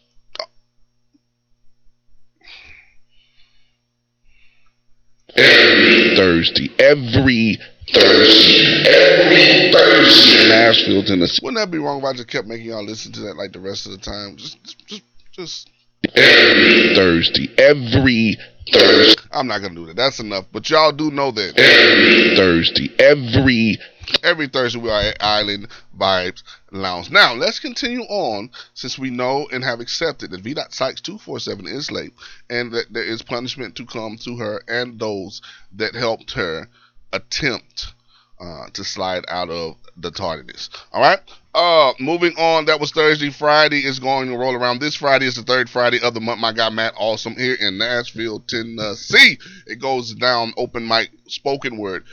[SPEAKER 6] Every Thursday, every Thursday, every Thursday in Nashville, Tennessee.
[SPEAKER 1] Wouldn't that be wrong if I just kept making y'all listen to that like the rest of the time? Just, just, just,
[SPEAKER 6] Every Thursday, every Thursday,
[SPEAKER 1] I'm not gonna do that. That's enough. But y'all do know that
[SPEAKER 6] every Thursday, every
[SPEAKER 1] every Thursday we are at Island Vibes Lounge. Now let's continue on since we know and have accepted that V. Sykes two four seven is late and that there is punishment to come to her and those that helped her attempt uh, to slide out of the tardiness. All right. Uh, moving on. That was Thursday. Friday is going to roll around. This Friday is the third Friday of the month. My guy Matt Awesome here in Nashville, Tennessee. It goes down open mic spoken word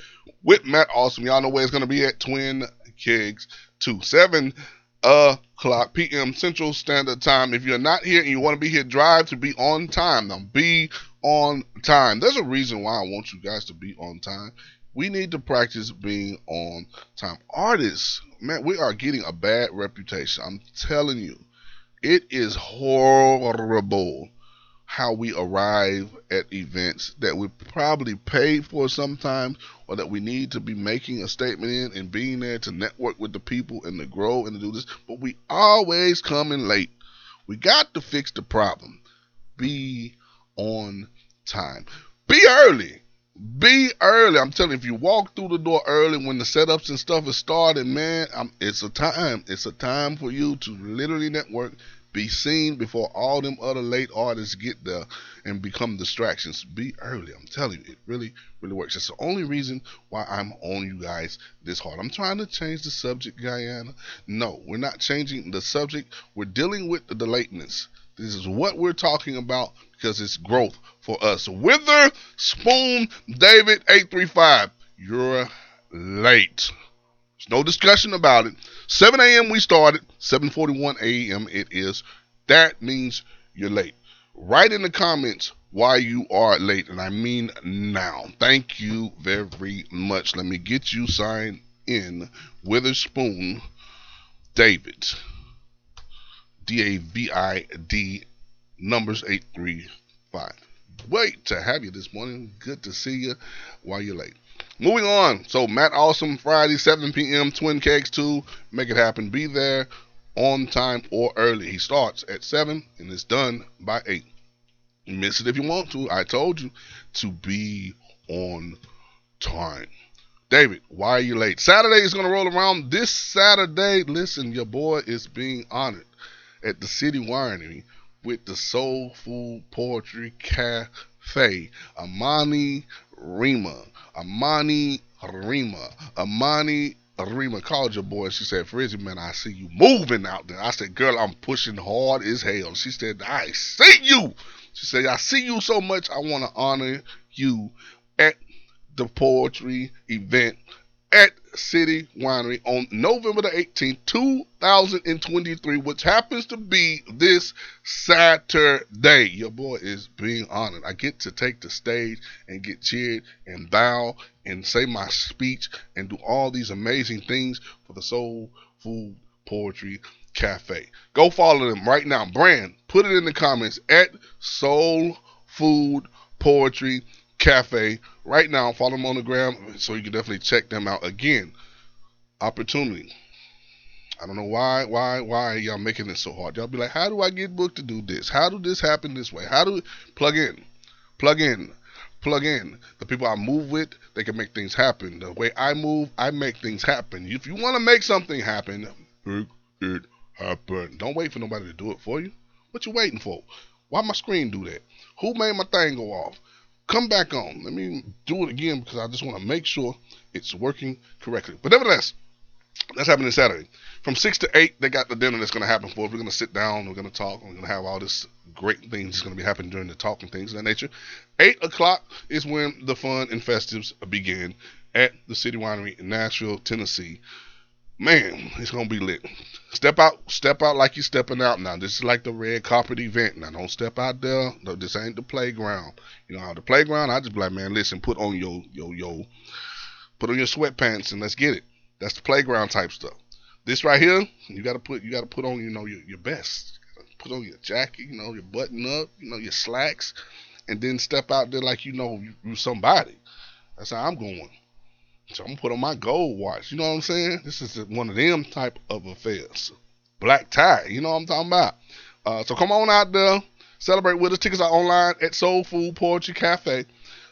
[SPEAKER 1] with Matt Awesome. Y'all know where it's gonna be at Twin Kegs two seven o'clock p.m. Central Standard Time. If you're not here and you want to be here, drive to be on time. Now be on time. There's a reason why I want you guys to be on time. We need to practice being on time. Artists, man, we are getting a bad reputation. I'm telling you, it is horrible how we arrive at events that we probably paid for sometimes or that we need to be making a statement in and being there to network with the people and to grow and to do this, but we always come in late. We got to fix the problem. Be on time. Be early. Be early. I'm telling you, if you walk through the door early when the setups and stuff is starting, man, I'm, it's a time. It's a time for you to literally network, be seen before all them other late artists get there and become distractions. Be early. I'm telling you, it really, really works. That's the only reason why I'm on you guys this hard. I'm trying to change the subject, Guyana. No, we're not changing the subject. We're dealing with the lateness. This is what we're talking about because it's growth for us. Wither Spoon David 835. You're late. There's no discussion about it. 7 a.m. we started. 7:41 a.m. it is. That means you're late. Write in the comments why you are late, and I mean now. Thank you very much. Let me get you signed in. Witherspoon David. D A V I D numbers 835. Wait to have you this morning. Good to see you while you're late. Moving on. So Matt Awesome Friday, 7 p.m. Twin Kegs 2. Make it happen. Be there on time or early. He starts at 7 and is done by 8. Miss it if you want to. I told you to be on time. David, why are you late? Saturday is going to roll around. This Saturday, listen, your boy is being honored at the City Winery with the Soul Food Poetry Cafe. Amani Rima. Amani Rima. Amani Arima called your boy. She said, Frizzy, man, I see you moving out there. I said, girl, I'm pushing hard as hell. She said, I see you. She said, I see you so much. I want to honor you at the poetry event at City Winery on November the 18th, 2023, which happens to be this Saturday. Your boy is being honored. I get to take the stage and get cheered and bow and say my speech and do all these amazing things for the Soul Food Poetry Cafe. Go follow them right now. Brand, put it in the comments at Soul Food Poetry Cafe right now. Follow them on the gram so you can definitely check them out. Again, opportunity. I don't know why, why, why y'all making this so hard. Y'all be like, how do I get booked to do this? How do this happen this way? How do plug in, plug in, plug in? The people I move with, they can make things happen. The way I move, I make things happen. If you want to make something happen, make it happen. Don't wait for nobody to do it for you. What you waiting for? Why my screen do that? Who made my thing go off? Come back on. Let me do it again because I just want to make sure it's working correctly. But nevertheless, that's happening Saturday. From 6 to 8, they got the dinner that's going to happen for us. We're going to sit down, we're going to talk, we're going to have all this great things that's going to be happening during the talk and things of that nature. 8 o'clock is when the fun and festives begin at the City Winery in Nashville, Tennessee man, it's gonna be lit. Step out, step out like you're stepping out now. This is like the red carpet event. Now don't step out there. No, this ain't the playground. You know, how the playground, I just be like, man, listen, put on your yo yo, put on your sweatpants and let's get it. That's the playground type stuff. This right here, you gotta put you gotta put on, you know, your, your best. Put on your jacket, you know, your button up, you know, your slacks, and then step out there like you know you, you somebody. That's how I'm going. So I'm gonna put on my gold watch. You know what I'm saying? This is one of them type of affairs. Black tie. You know what I'm talking about? Uh, so come on out there, celebrate with us. Tickets are online at Soul Food Poetry Cafe.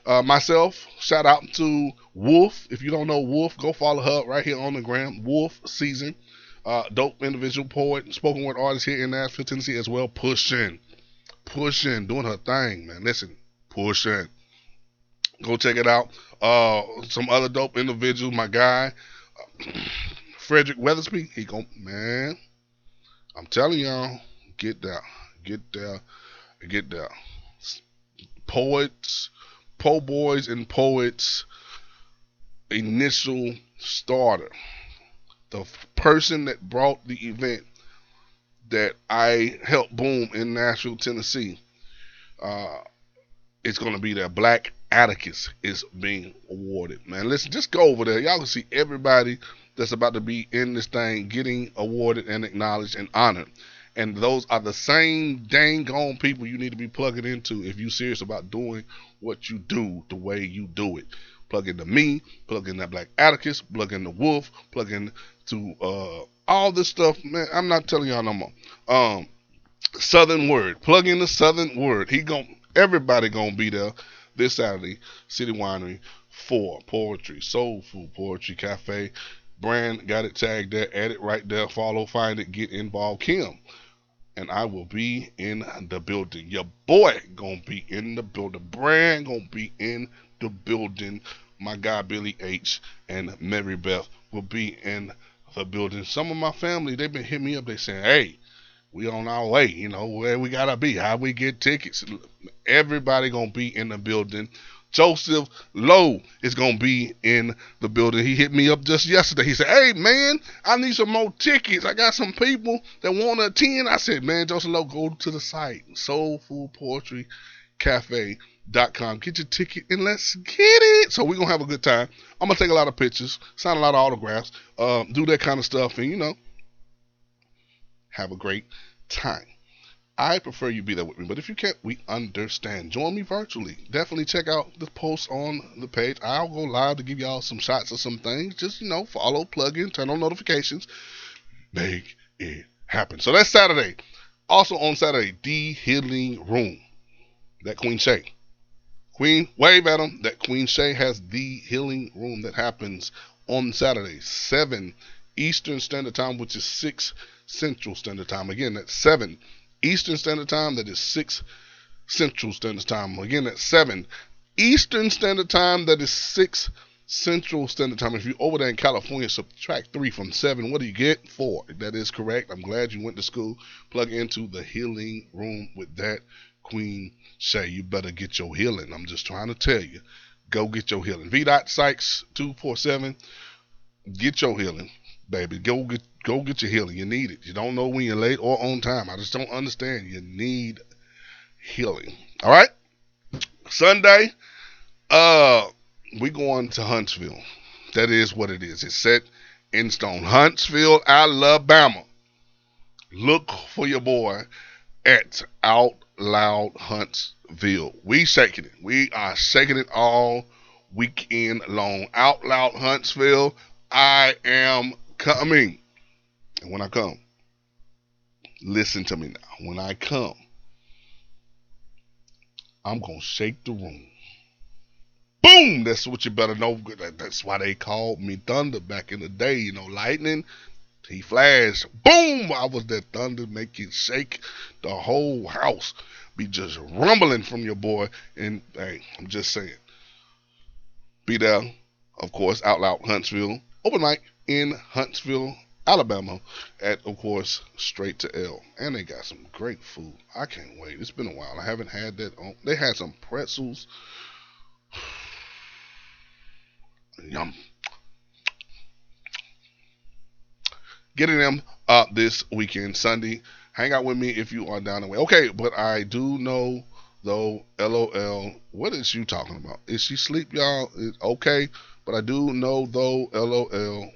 [SPEAKER 1] Uh, myself, shout out to Wolf. If you don't know Wolf, go follow her right here on the gram. Wolf Season, uh, dope individual poet, spoken word artist here in Nashville, Tennessee as well. Pushing, pushing, doing her thing, man. Listen, pushing. Go check it out. Uh, some other dope individual, My guy, Frederick Weathersby. He go man. I'm telling y'all, get there, get there, get there. Poets, po boys, and poets. Initial starter. The person that brought the event that I helped boom in Nashville, Tennessee. Uh, it's going to be there. Black Atticus is being awarded. Man, listen, just go over there. Y'all can see everybody that's about to be in this thing getting awarded and acknowledged and honored. And those are the same dang gone people you need to be plugging into if you're serious about doing what you do the way you do it. Plug into me, plug in that Black Atticus, plug in the Wolf, plug in to uh, all this stuff. Man, I'm not telling y'all no more. Um, Southern Word, plug in the Southern Word. He gon' everybody gonna be there this Saturday, City Winery for Poetry, Soul Food Poetry Cafe. Brand got it tagged there, add it right there, follow, find it, get involved. Kim. And I will be in the building. Your boy gonna be in the building. Brand gonna be in the building. My guy Billy H and Mary Beth will be in the building. Some of my family, they've been hitting me up. They saying, hey, we on our way. You know where we gotta be. How we get tickets. Everybody gonna be in the building. Joseph Lowe is gonna be in the building. He hit me up just yesterday. He said, "Hey man, I need some more tickets. I got some people that want to attend." I said, "Man, Joseph Lowe, go to the site Soul Food Poetry Cafe." Dot com. Get your ticket and let's get it. So we're gonna have a good time. I'm gonna take a lot of pictures, sign a lot of autographs, uh, do that kind of stuff, and you know, have a great time. I prefer you be there with me, but if you can't, we understand. Join me virtually. Definitely check out the post on the page. I'll go live to give y'all some shots of some things. Just, you know, follow, plug in, turn on notifications, make it happen. So that's Saturday. Also on Saturday, The Healing Room. That Queen Shay. Queen, wave at them. That Queen Shay has The Healing Room that happens on Saturday, 7 Eastern Standard Time, which is 6 Central Standard Time. Again, that's 7 Eastern Standard Time. That is 6 Central Standard Time. Again, that's 7 Eastern Standard Time. That is 6 Central Standard Time. If you're over there in California, subtract three from seven. What do you get? Four. That is correct. I'm glad you went to school. Plug into the healing room with that Queen Shay. You better get your healing. I'm just trying to tell you. Go get your healing. V. Dot Sykes 247. Get your healing, baby. Go get go get your healing. You need it. You don't know when you're late or on time. I just don't understand. You need healing. All right. Sunday, uh, we going to Huntsville. That is what it is. It's set in stone. Huntsville, Alabama. Look for your boy at Out Loud Huntsville. We shaking it. We are shaking it all weekend long. Out Loud Huntsville. I am coming. And when I come, listen to me now. When I come, I'm going to shake the room. Boom! That's what you better know. That's why they called me Thunder back in the day. You know, lightning, he flashed. Boom! I was that thunder, make it shake the whole house. Be just rumbling from your boy. And hey, I'm just saying. Be there, of course, out loud Huntsville. Open mic in Huntsville, Alabama, at of course Straight to Ale. And they got some great food. I can't wait. It's been a while. I haven't had that. On. They had some pretzels. Yum. Getting them up this weekend, Sunday. Hang out with me if you are down the way. Okay, but I do know though. LOL. What is you talking about? Is she sleep, y'all? Okay, but I do know though. LOL.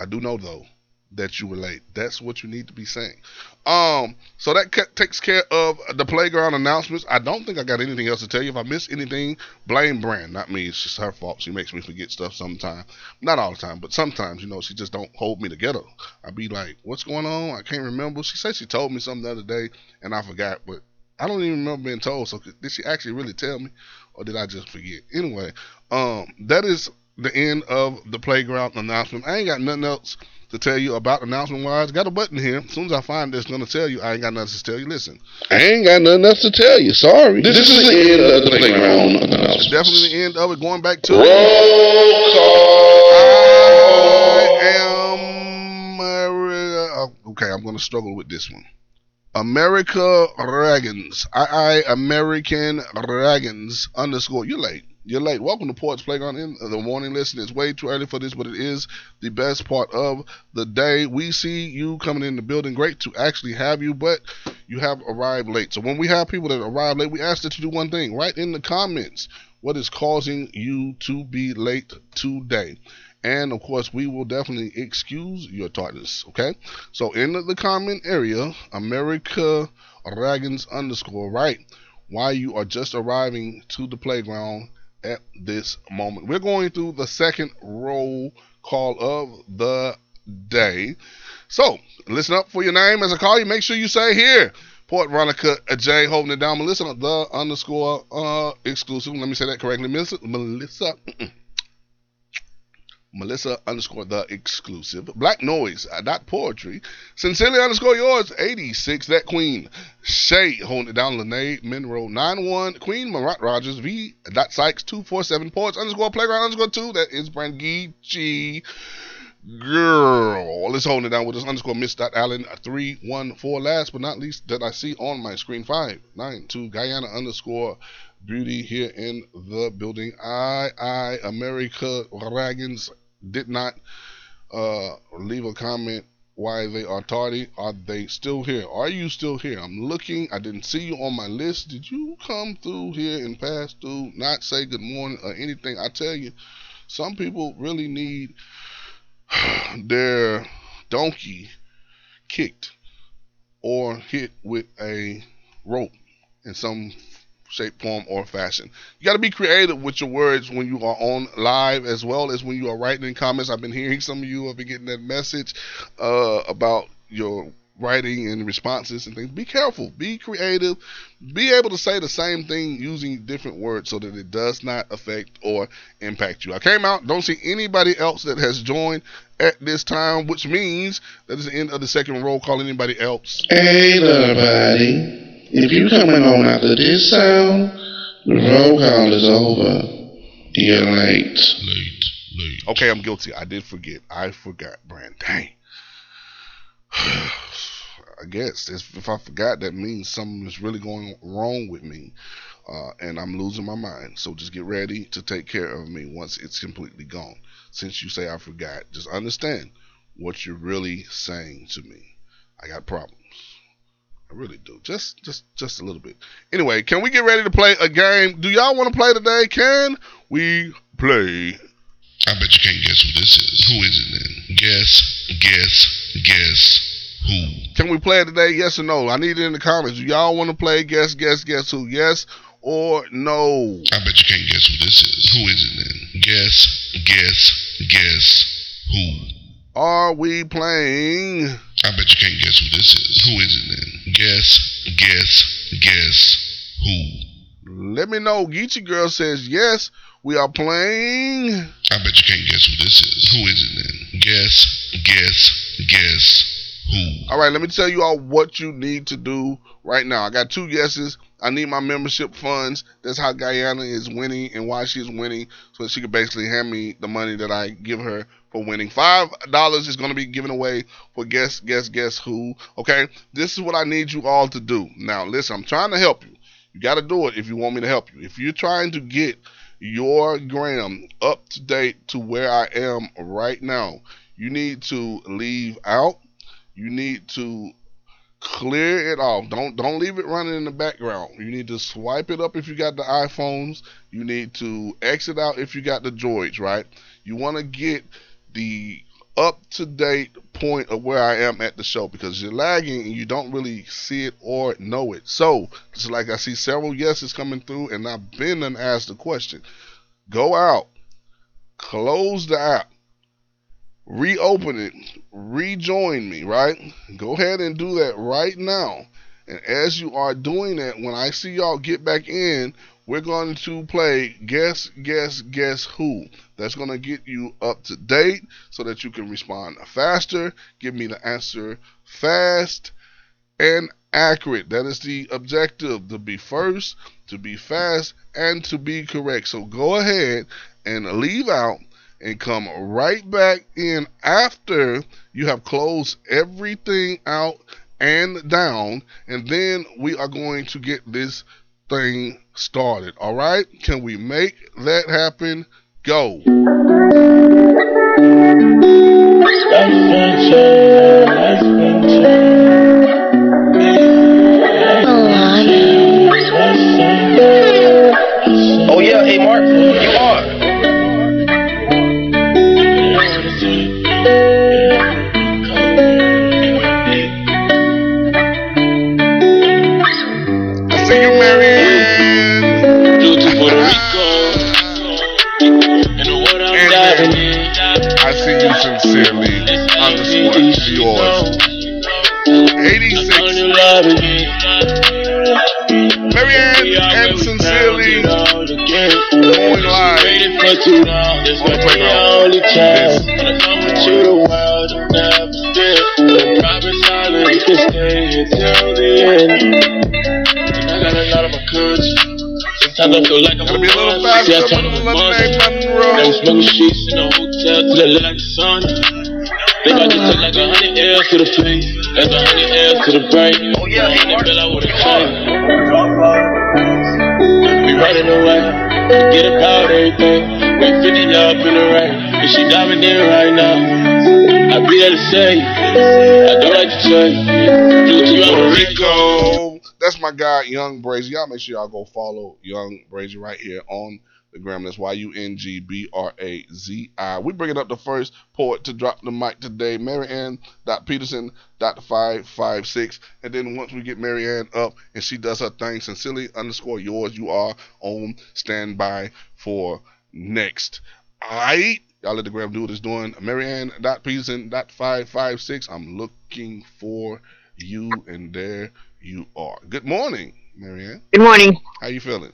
[SPEAKER 1] I do know though that you were late. That's what you need to be saying. Um, so that ca- takes care of the playground announcements. I don't think I got anything else to tell you. If I miss anything, blame Brand, not me. It's just her fault. She makes me forget stuff sometimes. Not all the time, but sometimes, you know, she just don't hold me together. I be like, "What's going on?" I can't remember. She said she told me something the other day, and I forgot. But I don't even remember being told. So did she actually really tell me, or did I just forget? Anyway, um, that is the end of the playground announcement. I ain't got nothing else to tell you about announcement wise. Got a button here. As soon as I find this, gonna tell you. I ain't got nothing to tell you. Listen,
[SPEAKER 6] I ain't got nothing else to tell you. Sorry. This, is the end of the playground
[SPEAKER 1] it's
[SPEAKER 6] announcement.
[SPEAKER 1] definitely the end of it. Going back to
[SPEAKER 6] Roll
[SPEAKER 1] I am Ameri- okay. I'm gonna struggle with this one. America Dragons. I, I American Dragons underscore. You're late. You're late. Welcome to Poets Playground in the morning. Listen, it's way too early for this, but it is the best part of the day. We see you coming in the building. Great to actually have you, but you have arrived late. So when we have people that arrive late, we ask that you do one thing. Write in the comments what is causing you to be late today. And of course, we will definitely excuse your tardiness. Okay. So in the comment area, America Dragons underscore right why you are just arriving to the playground at this moment. We're going through the second roll call of the day. So listen up for your name as I call you. Make sure you say here. Port Veronica J holding it down. Melissa the underscore uh exclusive. Let me say that correctly. Melissa Melissa Melissa underscore the exclusive. Black Noise, uh, dot poetry. Sincerely underscore yours, 86, that queen. Shay, holding it down. Lene Monroe, 91. Queen Marat Rogers, V. Dot Sykes, 247. Poets underscore playground underscore 2. That is Brangichi. Girl, let's hold it down with this underscore Miss Dot Allen, 314. Last but not least, that I see on my screen, 592. Guyana underscore beauty here in the building. I, I, America Dragons did not uh, leave a comment why they are tardy. Are they still here? Are you still here? I'm looking. I didn't see you on my list. Did you come through here and pass through, not say good morning or anything? I tell you, some people really need their donkey kicked or hit with a rope in some shape, form, or fashion. You got to be creative with your words when you are on live as well as when you are writing in comments. I've been hearing some of you have been getting that message uh, about your writing and responses and things. Be careful, be creative, be able to say the same thing using different words so that it does not affect or impact you. I came out, don't see anybody else that has joined at this time, which means that is the end of the second roll call. Anybody else?
[SPEAKER 6] Hey, everybody. If you coming on after this sound, The roll call is over. You're late.
[SPEAKER 1] Late, late. Okay, I'm guilty. I did forget. I forgot, Brand. Dang. I guess if I forgot, that means something is really going wrong with me, uh, and I'm losing my mind. So just get ready to take care of me once it's completely gone. Since you say I forgot, just understand what you're really saying to me. I got problems. I really do. Just just just a little bit. Anyway, can we get ready to play a game? Do y'all want to play today? Can we play?
[SPEAKER 6] I bet you can't guess who this is. Who is it then? Guess, guess, guess who?
[SPEAKER 1] Can we play it today? Yes or no? I need it in the comments. Do y'all want to play guess, guess, guess who? Yes or no?
[SPEAKER 6] I bet you can't guess who this is. Who is it then? Guess, guess, guess who?
[SPEAKER 1] Are we playing?
[SPEAKER 6] I bet you can't guess who this is. Who is it then? Guess, guess, guess who?
[SPEAKER 1] Let me know. Geechee Girl says yes. We are playing.
[SPEAKER 6] I bet you can't guess who this is. Who is it then? Guess, guess, guess who?
[SPEAKER 1] All right, let me tell you all what you need to do right now. I got two guesses. I need my membership funds. That's how Guyana is winning and why she's winning, so she could basically hand me the money that I give her for winning. Five dollars is going to be given away for guess, guess, guess who. Okay, this is what I need you all to do. Now, listen, I'm trying to help you. You got to do it if you want me to help you. If you're trying to get your gram up to date to where I am right now, you need to leave out. You need to clear it off. Don't don't leave it running in the background. You need to swipe it up if you got the iPhones. You need to exit out if you got the Droids, right? You want to get the up to date point of where I am at the show because you're lagging and you don't really see it or know it. So, just like I see several yeses coming through, and I've been and asked the question. Go out, close the app, reopen it, rejoin me, right? Go ahead and do that right now. And as you are doing that, when I see y'all get back in, we're going to play Guess, Guess, Guess Who. That's going to get you up to date so that you can respond faster, give me the answer fast and accurate. That is the objective to be first, to be fast, and to be correct. So go ahead and leave out and come right back in after you have closed everything out and down, and then we are going to get this thing started. All right? Can we make that happen? Go. Going live
[SPEAKER 3] Waiting for too long. This
[SPEAKER 1] on the
[SPEAKER 3] might be
[SPEAKER 1] playground.
[SPEAKER 3] the only chance. When I come with you, the world will never spit. Private silence, you can stay here till the end. And I got a lot of my courage. Sometimes I feel like I'm
[SPEAKER 1] a little faster.
[SPEAKER 3] See, I turn up
[SPEAKER 1] a
[SPEAKER 3] a
[SPEAKER 1] little
[SPEAKER 3] monster.
[SPEAKER 1] button
[SPEAKER 3] was smoking sheets in the hotel till they look like the sun. Think I just took like a hundred L's to the face. That's a hundred L's to the brain.
[SPEAKER 2] Oh yeah, hey Mark.
[SPEAKER 3] Fell out with a
[SPEAKER 2] You
[SPEAKER 3] chain.
[SPEAKER 2] are.
[SPEAKER 3] We running away. We 50 up in the rain. And she diving in right now. I be to say. I do like to a
[SPEAKER 1] Puerto.
[SPEAKER 3] Rico.
[SPEAKER 1] That's my guy, Yung Brazi. Y'all make sure y'all go follow Yung Brazi right here on the gram. That's Y U N G B R A Z I. We bringing up the first poet to drop the mic today, Mary Ann dot Peterson dot five five six. And then once we get Marianne up and she does her thing, sincerely underscore yours, you are on standby for next. Alright. Y'all let the gram do what it's doing. Marianne dot Peterson dot five five six. I'm looking for you and there you are. Good morning, Marianne.
[SPEAKER 7] Good morning.
[SPEAKER 1] How you feeling?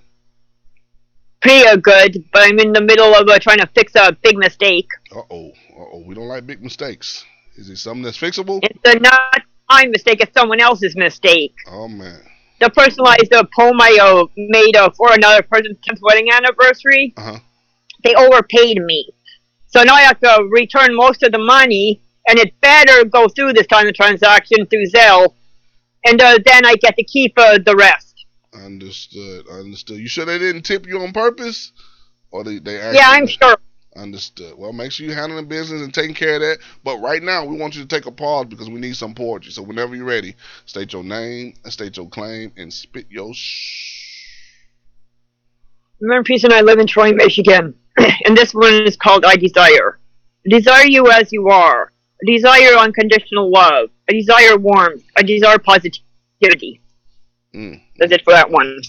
[SPEAKER 7] Pretty uh, good, but I'm in the middle of uh, trying to fix a big mistake.
[SPEAKER 1] Uh oh. Uh oh. We don't like big mistakes. Is it something that's fixable?
[SPEAKER 7] It's not my mistake, it's someone else's mistake.
[SPEAKER 1] Oh man.
[SPEAKER 7] the personalized uh, poem I uh, made uh, for another person's 10th wedding anniversary,
[SPEAKER 1] Uh-huh.
[SPEAKER 7] they overpaid me. So now I have to return most of the money, and it better go through this time of transaction through Zelle, and uh, then I get to keep uh, the rest.
[SPEAKER 1] Understood. Understood. You sure they didn't tip you on purpose? Or they, they
[SPEAKER 7] Yeah, I'm sure.
[SPEAKER 1] Understood. Well, make sure you handle the business and taking care of that. But right now, we want you to take a pause because we need some poetry. So whenever you're ready, state your name, state your claim, and spit your shh.
[SPEAKER 7] Remember, Peace and I live in Troy, Michigan, and this one is called I Desire. I desire you as you are. I desire unconditional love. I desire warmth. I desire positivity.
[SPEAKER 1] Mm,
[SPEAKER 7] That's it for that one.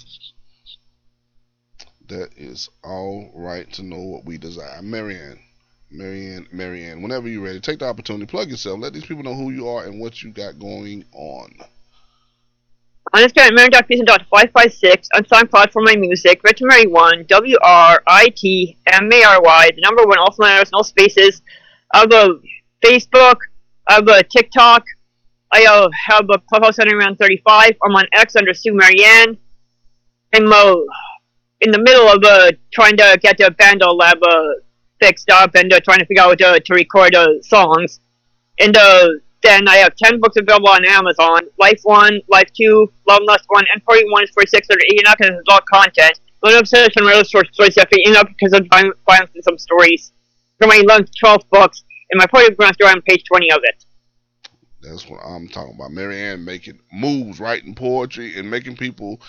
[SPEAKER 1] that is all right to know what we desire. Marianne, Marianne, Marianne, whenever you're ready, take the opportunity, plug yourself, let these people know who you are and what you got going on.
[SPEAKER 7] On Instagram, Mary.Peason.556. On SoundCloud for my music. Veterinary 1. W-R-I-T-M-A-R-Y. The number one, all letters, no spaces. I have a Facebook. I have a TikTok. I have a Clubhouse under around 35. I'm on X under Sue Marianne. I'm uh, in the middle of uh, trying to get the BandLab uh, fixed up and uh, trying to figure out uh, to record uh, songs. And uh, then I have 10 books available on Amazon. Life 1, Life 2, Love and Lust 1, and 41 is 46 that are eating up because it's adult content. Little obsession and real short stories eating up because of violence in some stories. For my 11th, 12th books, and my photograph story on page 20 of it.
[SPEAKER 1] That's what I'm talking about. Marianne making moves, writing poetry, and making people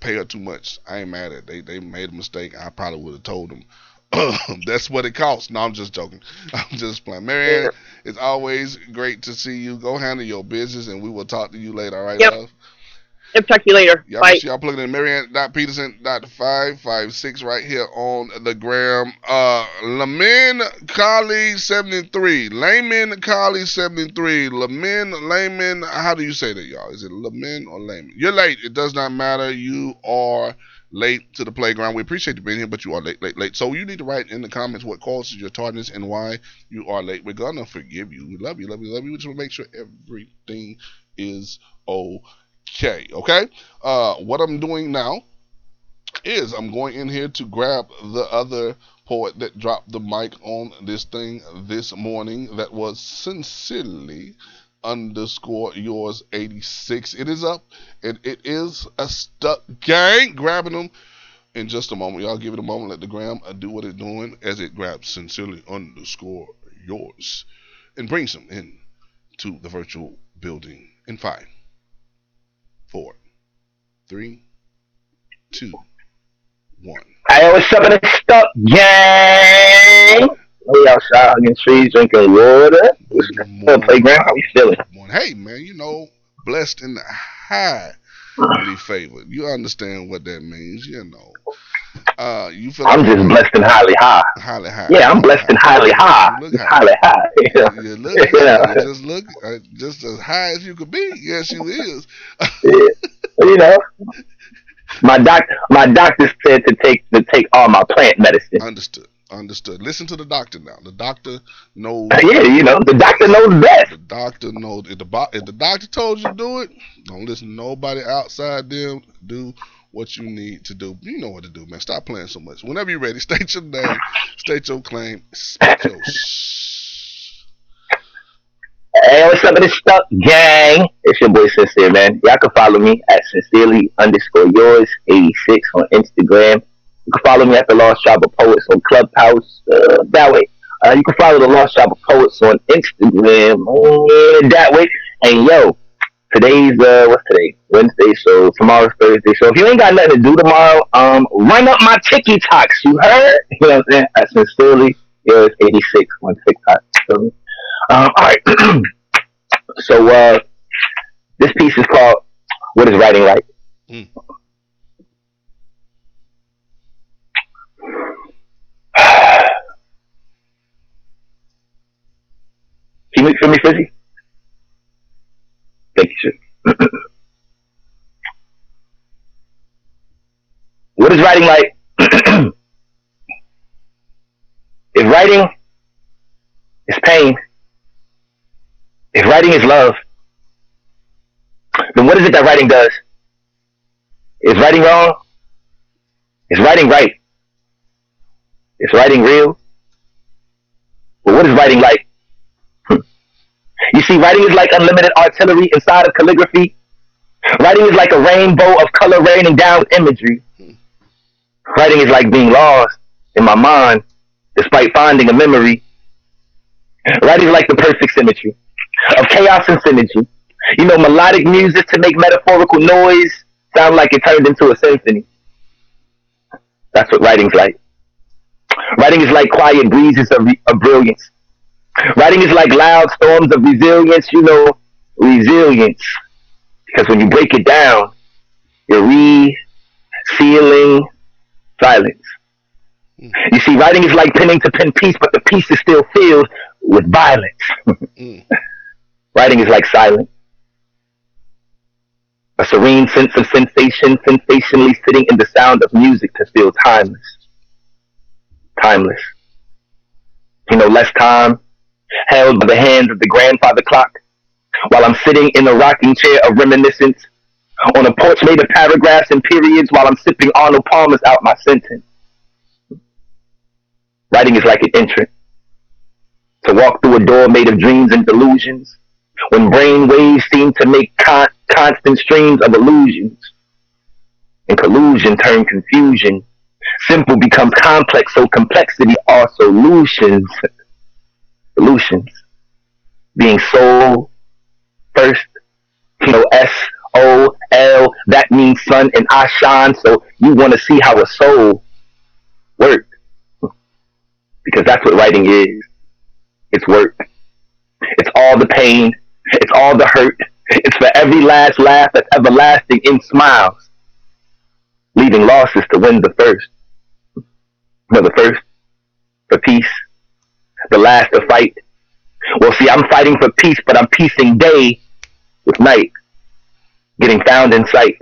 [SPEAKER 1] pay her too much. I ain't mad at it. They they made a mistake. I probably would have told them. That's what it costs. No, I'm just joking. I'm just playing. Marianne, it's always great to see you. Go handle your business, and we will talk to you later. All right,
[SPEAKER 7] Yep.
[SPEAKER 1] love?
[SPEAKER 7] Yep, talk to you later.
[SPEAKER 1] Y'all
[SPEAKER 7] Bye.
[SPEAKER 1] y'all plug in Marianne.Peterson.556 right here on the gram. Uh, Lamin Kali 73. Layman Kali 73. Lamin, Layman, how do you say that, y'all? Is it Lamin or Layman? You're late. It does not matter. You are late to the playground. We appreciate you being here, but you are late, late, late. So you need to write in the comments what causes your tardiness and why you are late. We're gonna forgive you. We love you, love you, love you. We just want to make sure everything is okay. Okay. Okay. Uh, what I'm doing now is I'm going in here to grab the other poet that dropped the mic on this thing this morning. That was sincerely underscore yours 86. It is up and it is a stuck gang. Grabbing them in just a moment. Y'all give it a moment. Let the gram do what it's doing as it grabs sincerely underscore yours and brings them in to the virtual building in five, four, three, two, one.
[SPEAKER 2] Hey, what's up in the stuck gang? We outside hugging trees, drinking water. What's the playground? How we feeling?
[SPEAKER 1] morning. Hey man, you know, blessed in and highly favored. You understand what that means, you know. Uh, you feel
[SPEAKER 2] I'm just blessed and highly high.
[SPEAKER 1] highly high.
[SPEAKER 2] Yeah, I'm blessed and highly high.
[SPEAKER 1] You look high.
[SPEAKER 2] highly high. Yeah.
[SPEAKER 1] You look,
[SPEAKER 2] Yeah.
[SPEAKER 1] just look uh, just as high as you could be. Yes, you is.
[SPEAKER 2] you know, my doc, my doctor said to take to take all my plant medicine.
[SPEAKER 1] Understood. Understood. Listen to the doctor now. The doctor knows.
[SPEAKER 2] Yeah, you know, the doctor knows best.
[SPEAKER 1] The doctor knows. If the if the doctor told you to do it, don't listen to nobody outside them. Do what you need to do. You know what to do, man. Stop playing so much. Whenever you're ready, state your name, state your claim, spit your.
[SPEAKER 2] Hey, what's up the stuck gang? It's your boy Sincere, man. Y'all can follow me at sincerely underscore yours 86 on Instagram. You can follow me at the Lost Tribe of Poets on Clubhouse. Uh, that way. Uh, you can follow the Lost Tribe of Poets on Instagram. uh, that way. And yo, today's uh, what's today? Wednesday. So tomorrow's Thursday. So if you ain't got nothing to do tomorrow, um, run up my Tiki TikToks. You heard? You know what I'm saying? At sincerely yours 86 on TikTok. Me? Um, all right. so uh, this piece is called "What Is Writing Like."
[SPEAKER 1] Mm.
[SPEAKER 2] Can you feel me, Fizzy? What is writing like? if writing is pain, if writing is love, then what is it that writing does? Is writing wrong? Is writing right? Is writing real? Well, what is writing like? You see, writing is like unlimited artillery inside of calligraphy. Writing is like a rainbow of color raining down imagery. Writing is like being lost in my mind despite finding a memory. Writing is like the perfect symmetry of chaos and synergy. You know, melodic music to make metaphorical noise sound like it turned into a symphony. That's what writing's like. Writing is like quiet breezes of, of brilliance. Writing is like loud storms of resilience, you know, resilience. Because when you break it down, you're re-sealing silence. You see, writing is like penning to pen peace, but the peace is still filled with violence. Mm. writing is like silence. A serene sense of sensation, sensationally sitting in the sound of music to feel timeless. Timeless. You know, less time held by the hands of the grandfather clock while I'm sitting in a rocking chair of reminiscence on a porch made of paragraphs and periods while I'm sipping Arnold Palmer's out my sentence. Writing is like an entrance. To walk through a door made of dreams and delusions when brain waves seem to make con- constant streams of illusions. And collusion turn confusion. Simple becomes complex, so complexity are solutions. Solutions. Being soul first, you know, S O L, that means sun and I shine. So you want to see how a soul works. Because that's what writing is. It's work. It's all the pain. It's all the hurt. It's for every last laugh that's everlasting in smiles. Leaving losses to win the first. No, the first for peace. The last to fight. Well, see, I'm fighting for peace, but I'm piecing day with night. Getting found in sight.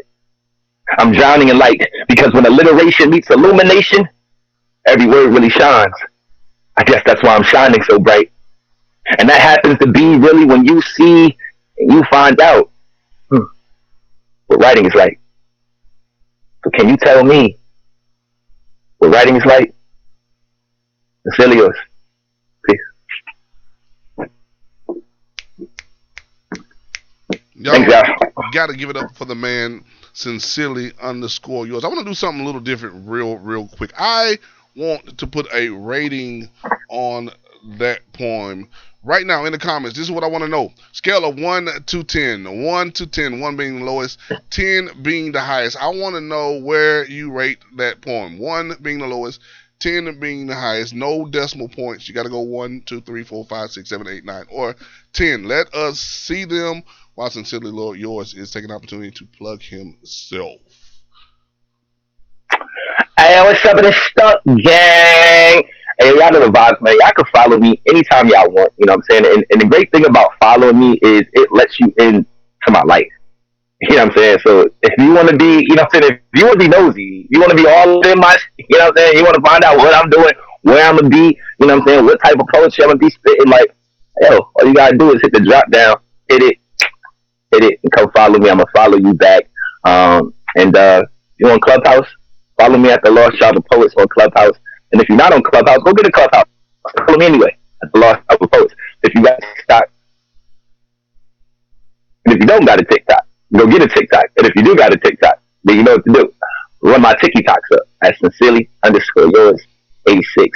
[SPEAKER 2] I'm drowning in light because when alliteration meets illumination, every word really shines. I guess that's why I'm shining so bright. And that happens to be really when you see and you find out hmm, what writing is like. So can you tell me what writing is like? Peace.
[SPEAKER 1] Y'all
[SPEAKER 2] Thanks, y'all.
[SPEAKER 1] gotta give it up for the man sincerely underscore yours. I want to do something a little different real, real quick. I want to put a rating on that poem right now in the comments. This is what I want to know. Scale of 1 to 10. 1 to 10. 1 being the lowest, 10 being the highest. I want to know where you rate that poem. 1 being the lowest, 10 being the highest. No decimal points. You got to go 1, 2, 3, 4, 5, 6, 7, 8, 9, or 10. Let us see them while Sincerely Lord Yours is taking opportunity to plug himself.
[SPEAKER 2] Hey, what's up this stuck gang? Hey, y'all know the vibes, man. Y'all can follow me anytime y'all want. You know what I'm saying? And, and the great thing about following me is it lets you into my life. You know what I'm saying? So if you want to be, you know what I'm saying? If you want to be nosy, you want to be all in my, you know what I'm saying? You want to find out what I'm doing, where I'm going to be, you know what I'm saying? What type of poetry I'm going to be spitting. Like, yo, all you got to do is hit the drop down, hit it, hit it, and come follow me. I'm to follow you back. Um, and, uh, you on Clubhouse? Follow me at the Lost Tribe of Poets on Clubhouse. And if you're not on Clubhouse, go get a Clubhouse. Follow me anyway at the Lost Tribe of Poets. If you got TikTok, and if you don't got a TikTok, go get a TikTok. And if you do got a TikTok, then you know what to do. Run my TikToks up at sincerely underscore yours 86.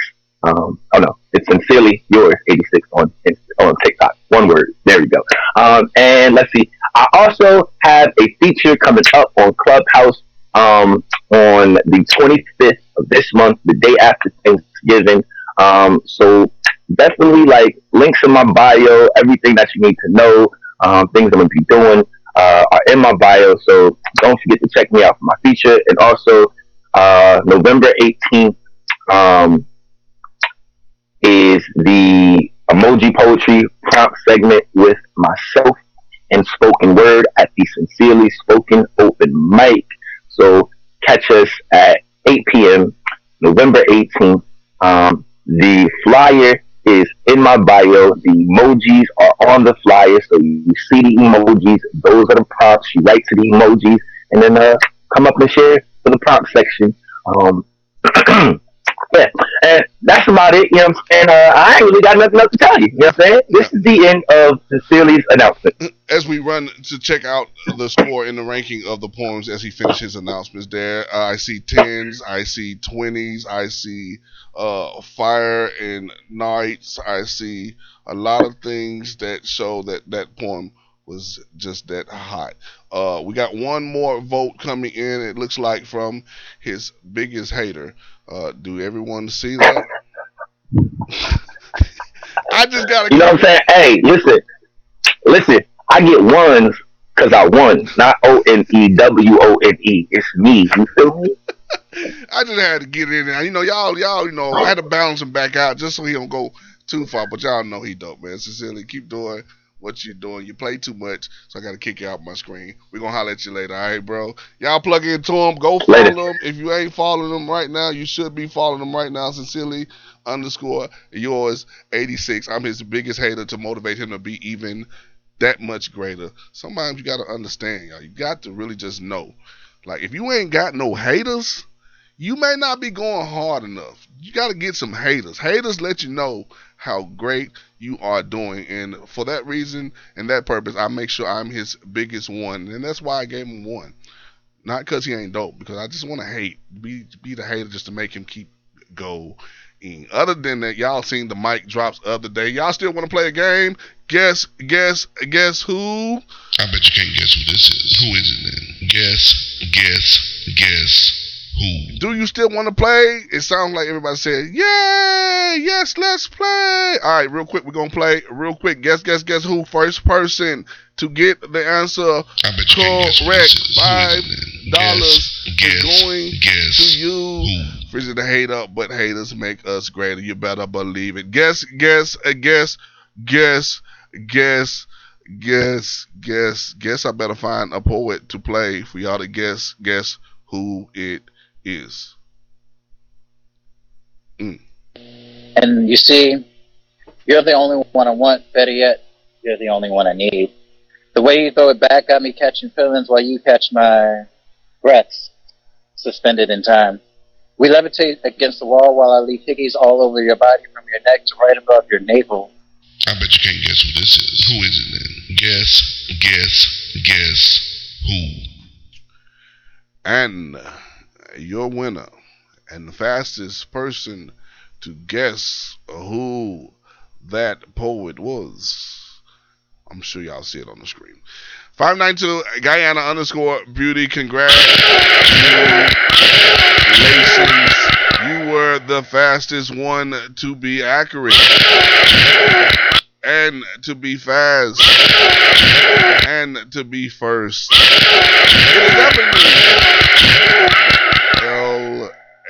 [SPEAKER 2] Um, oh no, it's sincerely yours 86 on on TikTok. One word. There you go. Um, and let's see. I also have a feature coming up on Clubhouse um, on the 25th of this month, the day after Thanksgiving. Um, so definitely like links in my bio, everything that you need to know, um, things I'm gonna be doing uh, are in my bio. So don't forget to check me out for my feature. And also uh, November 18th um, is the emoji poetry prompt segment with myself and spoken word at the Sincerely Spoken Open Mic. So catch us at 8 p.m. November 18th. Um, the flyer is in my bio. The emojis are on the flyer, so you see the emojis. Those are the prompts. You write to the emojis, and then uh, come up and share for the prompt section. Um, yeah, and that's about it. You know what I'm saying? Uh, I ain't really got nothing else to tell you. You know what I'm saying? This is the end of Sincerely's announcement.
[SPEAKER 1] As we run to check out the score in the ranking of the poems as he finishes announcements there, uh, I see tens, I see twenties, I see uh, fire and nights, I see a lot of things that show that that poem was just that hot. Uh, we got one more vote coming in. It looks like from his biggest hater. Uh, do everyone see that? I just gotta.
[SPEAKER 2] You know what I'm saying? Hey, listen, listen. I get ones because I won, not O N E W O N E. It's me. You feel me?
[SPEAKER 1] I just had to get in there. You know, y'all, y'all, you know, I had to balance him back out just so he don't go too far. But y'all know he dope, man. Sincerely, keep doing what you're doing. You play too much, so I got to kick you out my screen. We're going to holler at you later, all right, bro? Y'all plug into him. Go follow
[SPEAKER 2] Later.
[SPEAKER 1] him. If you ain't following him right now, you should be following him right now. Sincerely, underscore yours, 86. I'm his biggest hater to motivate him to be even that much greater. Sometimes you got to understand, y'all. You got to really just know. Like, if you ain't got no haters, you may not be going hard enough. You got to get some haters. Haters let you know how great you are doing. And for that reason and that purpose, I make sure I'm his biggest one. And that's why I gave him one. Not because he ain't dope, because I just want to hate. Be be the hater just to make him keep going. Other than that, y'all seen the mic drops the other day. Y'all still want to play a game? Guess, guess, guess who?
[SPEAKER 6] I bet you can't guess who this is. Who is it then? Guess, guess, guess
[SPEAKER 1] Do you still want to play? It sounds like everybody said, "Yay! Yes, let's play." All right, real quick, we're gonna play. Real quick, guess, guess, guess who? First person to get the answer
[SPEAKER 6] I bet you can't guess who
[SPEAKER 1] correct. Five
[SPEAKER 6] Who is it then?
[SPEAKER 1] dollars
[SPEAKER 6] Guess,
[SPEAKER 1] is
[SPEAKER 6] guess,
[SPEAKER 1] going
[SPEAKER 6] guess
[SPEAKER 1] to you.
[SPEAKER 6] who?
[SPEAKER 1] Frizzy the hater, but haters make us greater. You better believe it. Guess, guess, uh, guess, guess, guess, guess, guess, guess. I better find a poet to play for y'all to guess, guess who it is. Mm.
[SPEAKER 8] And you see, you're the only one I want. Better yet, you're the only one I need. The way you throw it back got me catching feelings while you catch my breaths suspended in time. We levitate against the wall while I leave hickeys all over your body from your neck to right above your navel.
[SPEAKER 6] I bet you can't guess who this is. Who is it then? Guess, guess, guess who?
[SPEAKER 1] And your winner and the fastest person to guess who that poet was. I'm sure y'all see it on the screen. 592 Guyana underscore beauty. Congratulations. You were the fastest one to be accurate. And to be fast. And to be first. It is definitely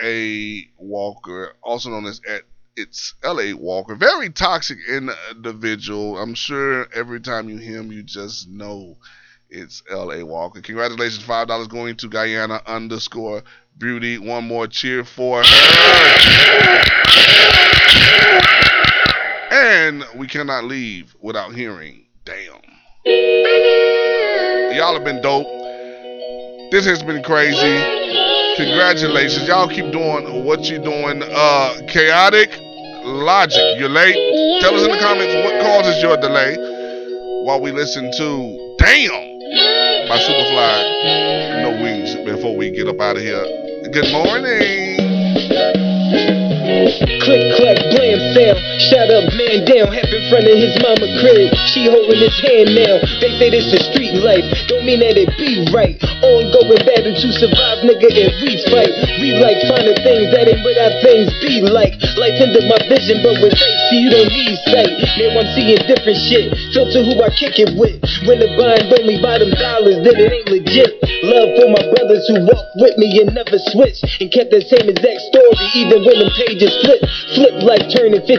[SPEAKER 1] L.A. Walker, also known as at it's L.A. Walker, very toxic individual. I'm sure every time you hear him, you just know it's L.A. Walker. Congratulations, five dollars going to Guyana underscore Beauty. One more cheer for her. And we cannot leave without hearing. Damn. Y'all have been dope. This has been crazy. Congratulations. Y'all keep doing what you're doing. Uh chaotic logic. You're late. Tell us in the comments what causes your delay while we listen to Damn by SupaFly. No wings before we get up out of here. Good morning.
[SPEAKER 9] Click, clack, blam, sound. Shut up, man down. Half in front of his mama crib. She holding his hand now. They say this is street life. Don't mean that it be right. Ongoing battle to survive, nigga, and we fight. We like finding things that ain't what our things be like. Life into my vision, but with faith, see you don't need sight. Now I'm seeing different shit. Filter who I kick it with. When the bind only bottom dollars, then it ain't legit. Love for my brothers who walked with me and never switched. And kept the same exact story, even when them pages flip. Flip like turning $50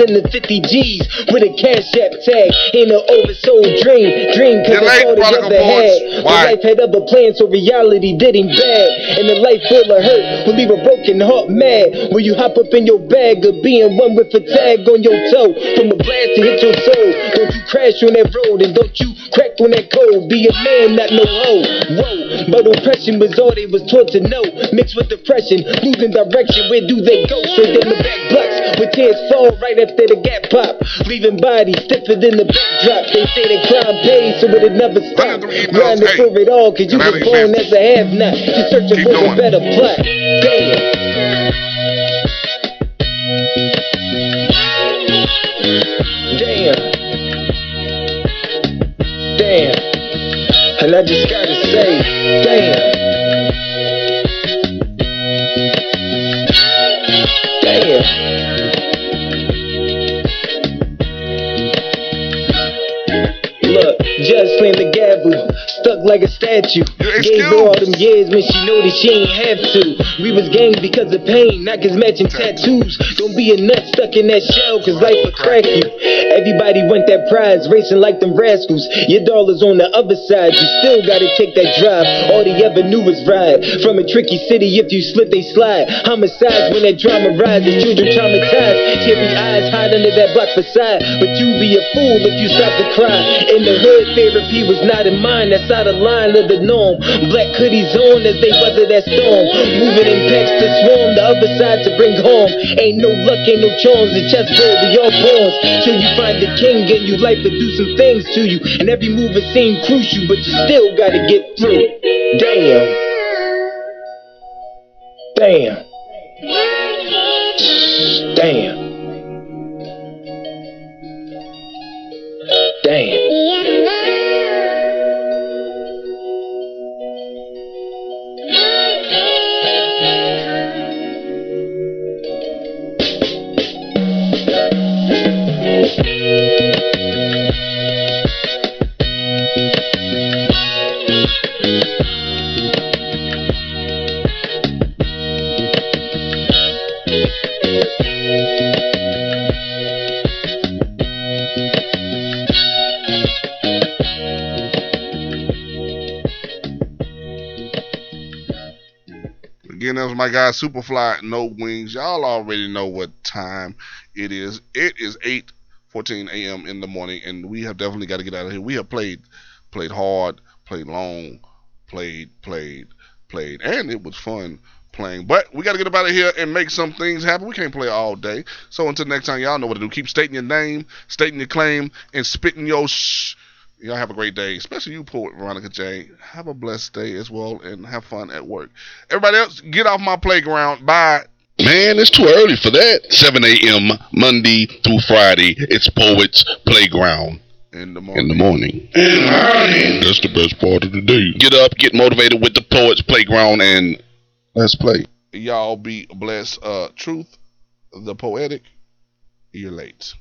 [SPEAKER 9] into 50 G's. With a cash app tag. Ain't an oversold dream. Dream cause that's all they ever had.
[SPEAKER 1] Why?
[SPEAKER 9] My life had other plans, so reality did him bad. And the life full of hurt will leave a broken heart mad. Will you hop up in your bag of being one with a tag on your toe? From a blast to hit your soul. Don't you crash on that road and don't you crack on that code. Be a man, not no hoe. Whoa, but oppression was all they was taught to know. Mixed with depression, losing direction. Where do they go? Straight down the back blocks with tears fall right after the gap pop. Leaving bodies stiffer than the backdrop. They say that crime pays, so it never stop. Grinding
[SPEAKER 1] Hey,
[SPEAKER 9] for it all, cause you were born as a have not. Just searching
[SPEAKER 1] Keep
[SPEAKER 9] for
[SPEAKER 1] going.
[SPEAKER 9] a better plot. Damn. Damn. Damn. And I just gotta say, damn. Look, just slammed the gavel, stuck like a statue. Gave her all them years, man, she know that she ain't have to. We was gang because of pain, not cause matching tattoos. Don't be a nut stuck in that shell, cause life will crack you. Everybody want that prize, racing like them rascals. Your dollar's on the other side, you still gotta take that drive. All they ever knew was ride. From a tricky city, if you slip, they slide. Homicides when that drama rises, children traumatized. Teary eyes hide under that black facade. But you be a fool if you stop to cry. In the hood, therapy was not in mind, that's out of line of the norm. Black hoodies on as they weather that storm. Moving in packs to swarm, the other side to bring home. Ain't no luck, ain't no charms, the chessboard, we all pawns. Till you find the king, and you life will do some things to you. And every move it seem crucial, but you still gotta get through. Damn. Damn. Damn. Damn.
[SPEAKER 1] My guy SupaFly No Wings. Y'all already know what time it is. It is 8 14 a.m. in the morning, and we have definitely got to get out of here. We have played played hard, played long, played, played, played, and it was fun playing. But we got to get out of here and make some things happen. We can't play all day. So until next time, y'all know what to do. Keep stating your name, stating your claim, and spitting your sh. Y'all have a great day, especially you, poet Veronica J. Have a blessed day as well, and have fun at work. Everybody else, get off my playground. Bye.
[SPEAKER 6] Man, it's too early for that. 7 a.m. Monday through Friday. It's Poets Playground.
[SPEAKER 1] In the morning.
[SPEAKER 6] In the morning. That's the best part of the day. Get up, get motivated with the Poets Playground, and let's play.
[SPEAKER 1] Y'all be blessed. Uh, truth, the poetic. You're late.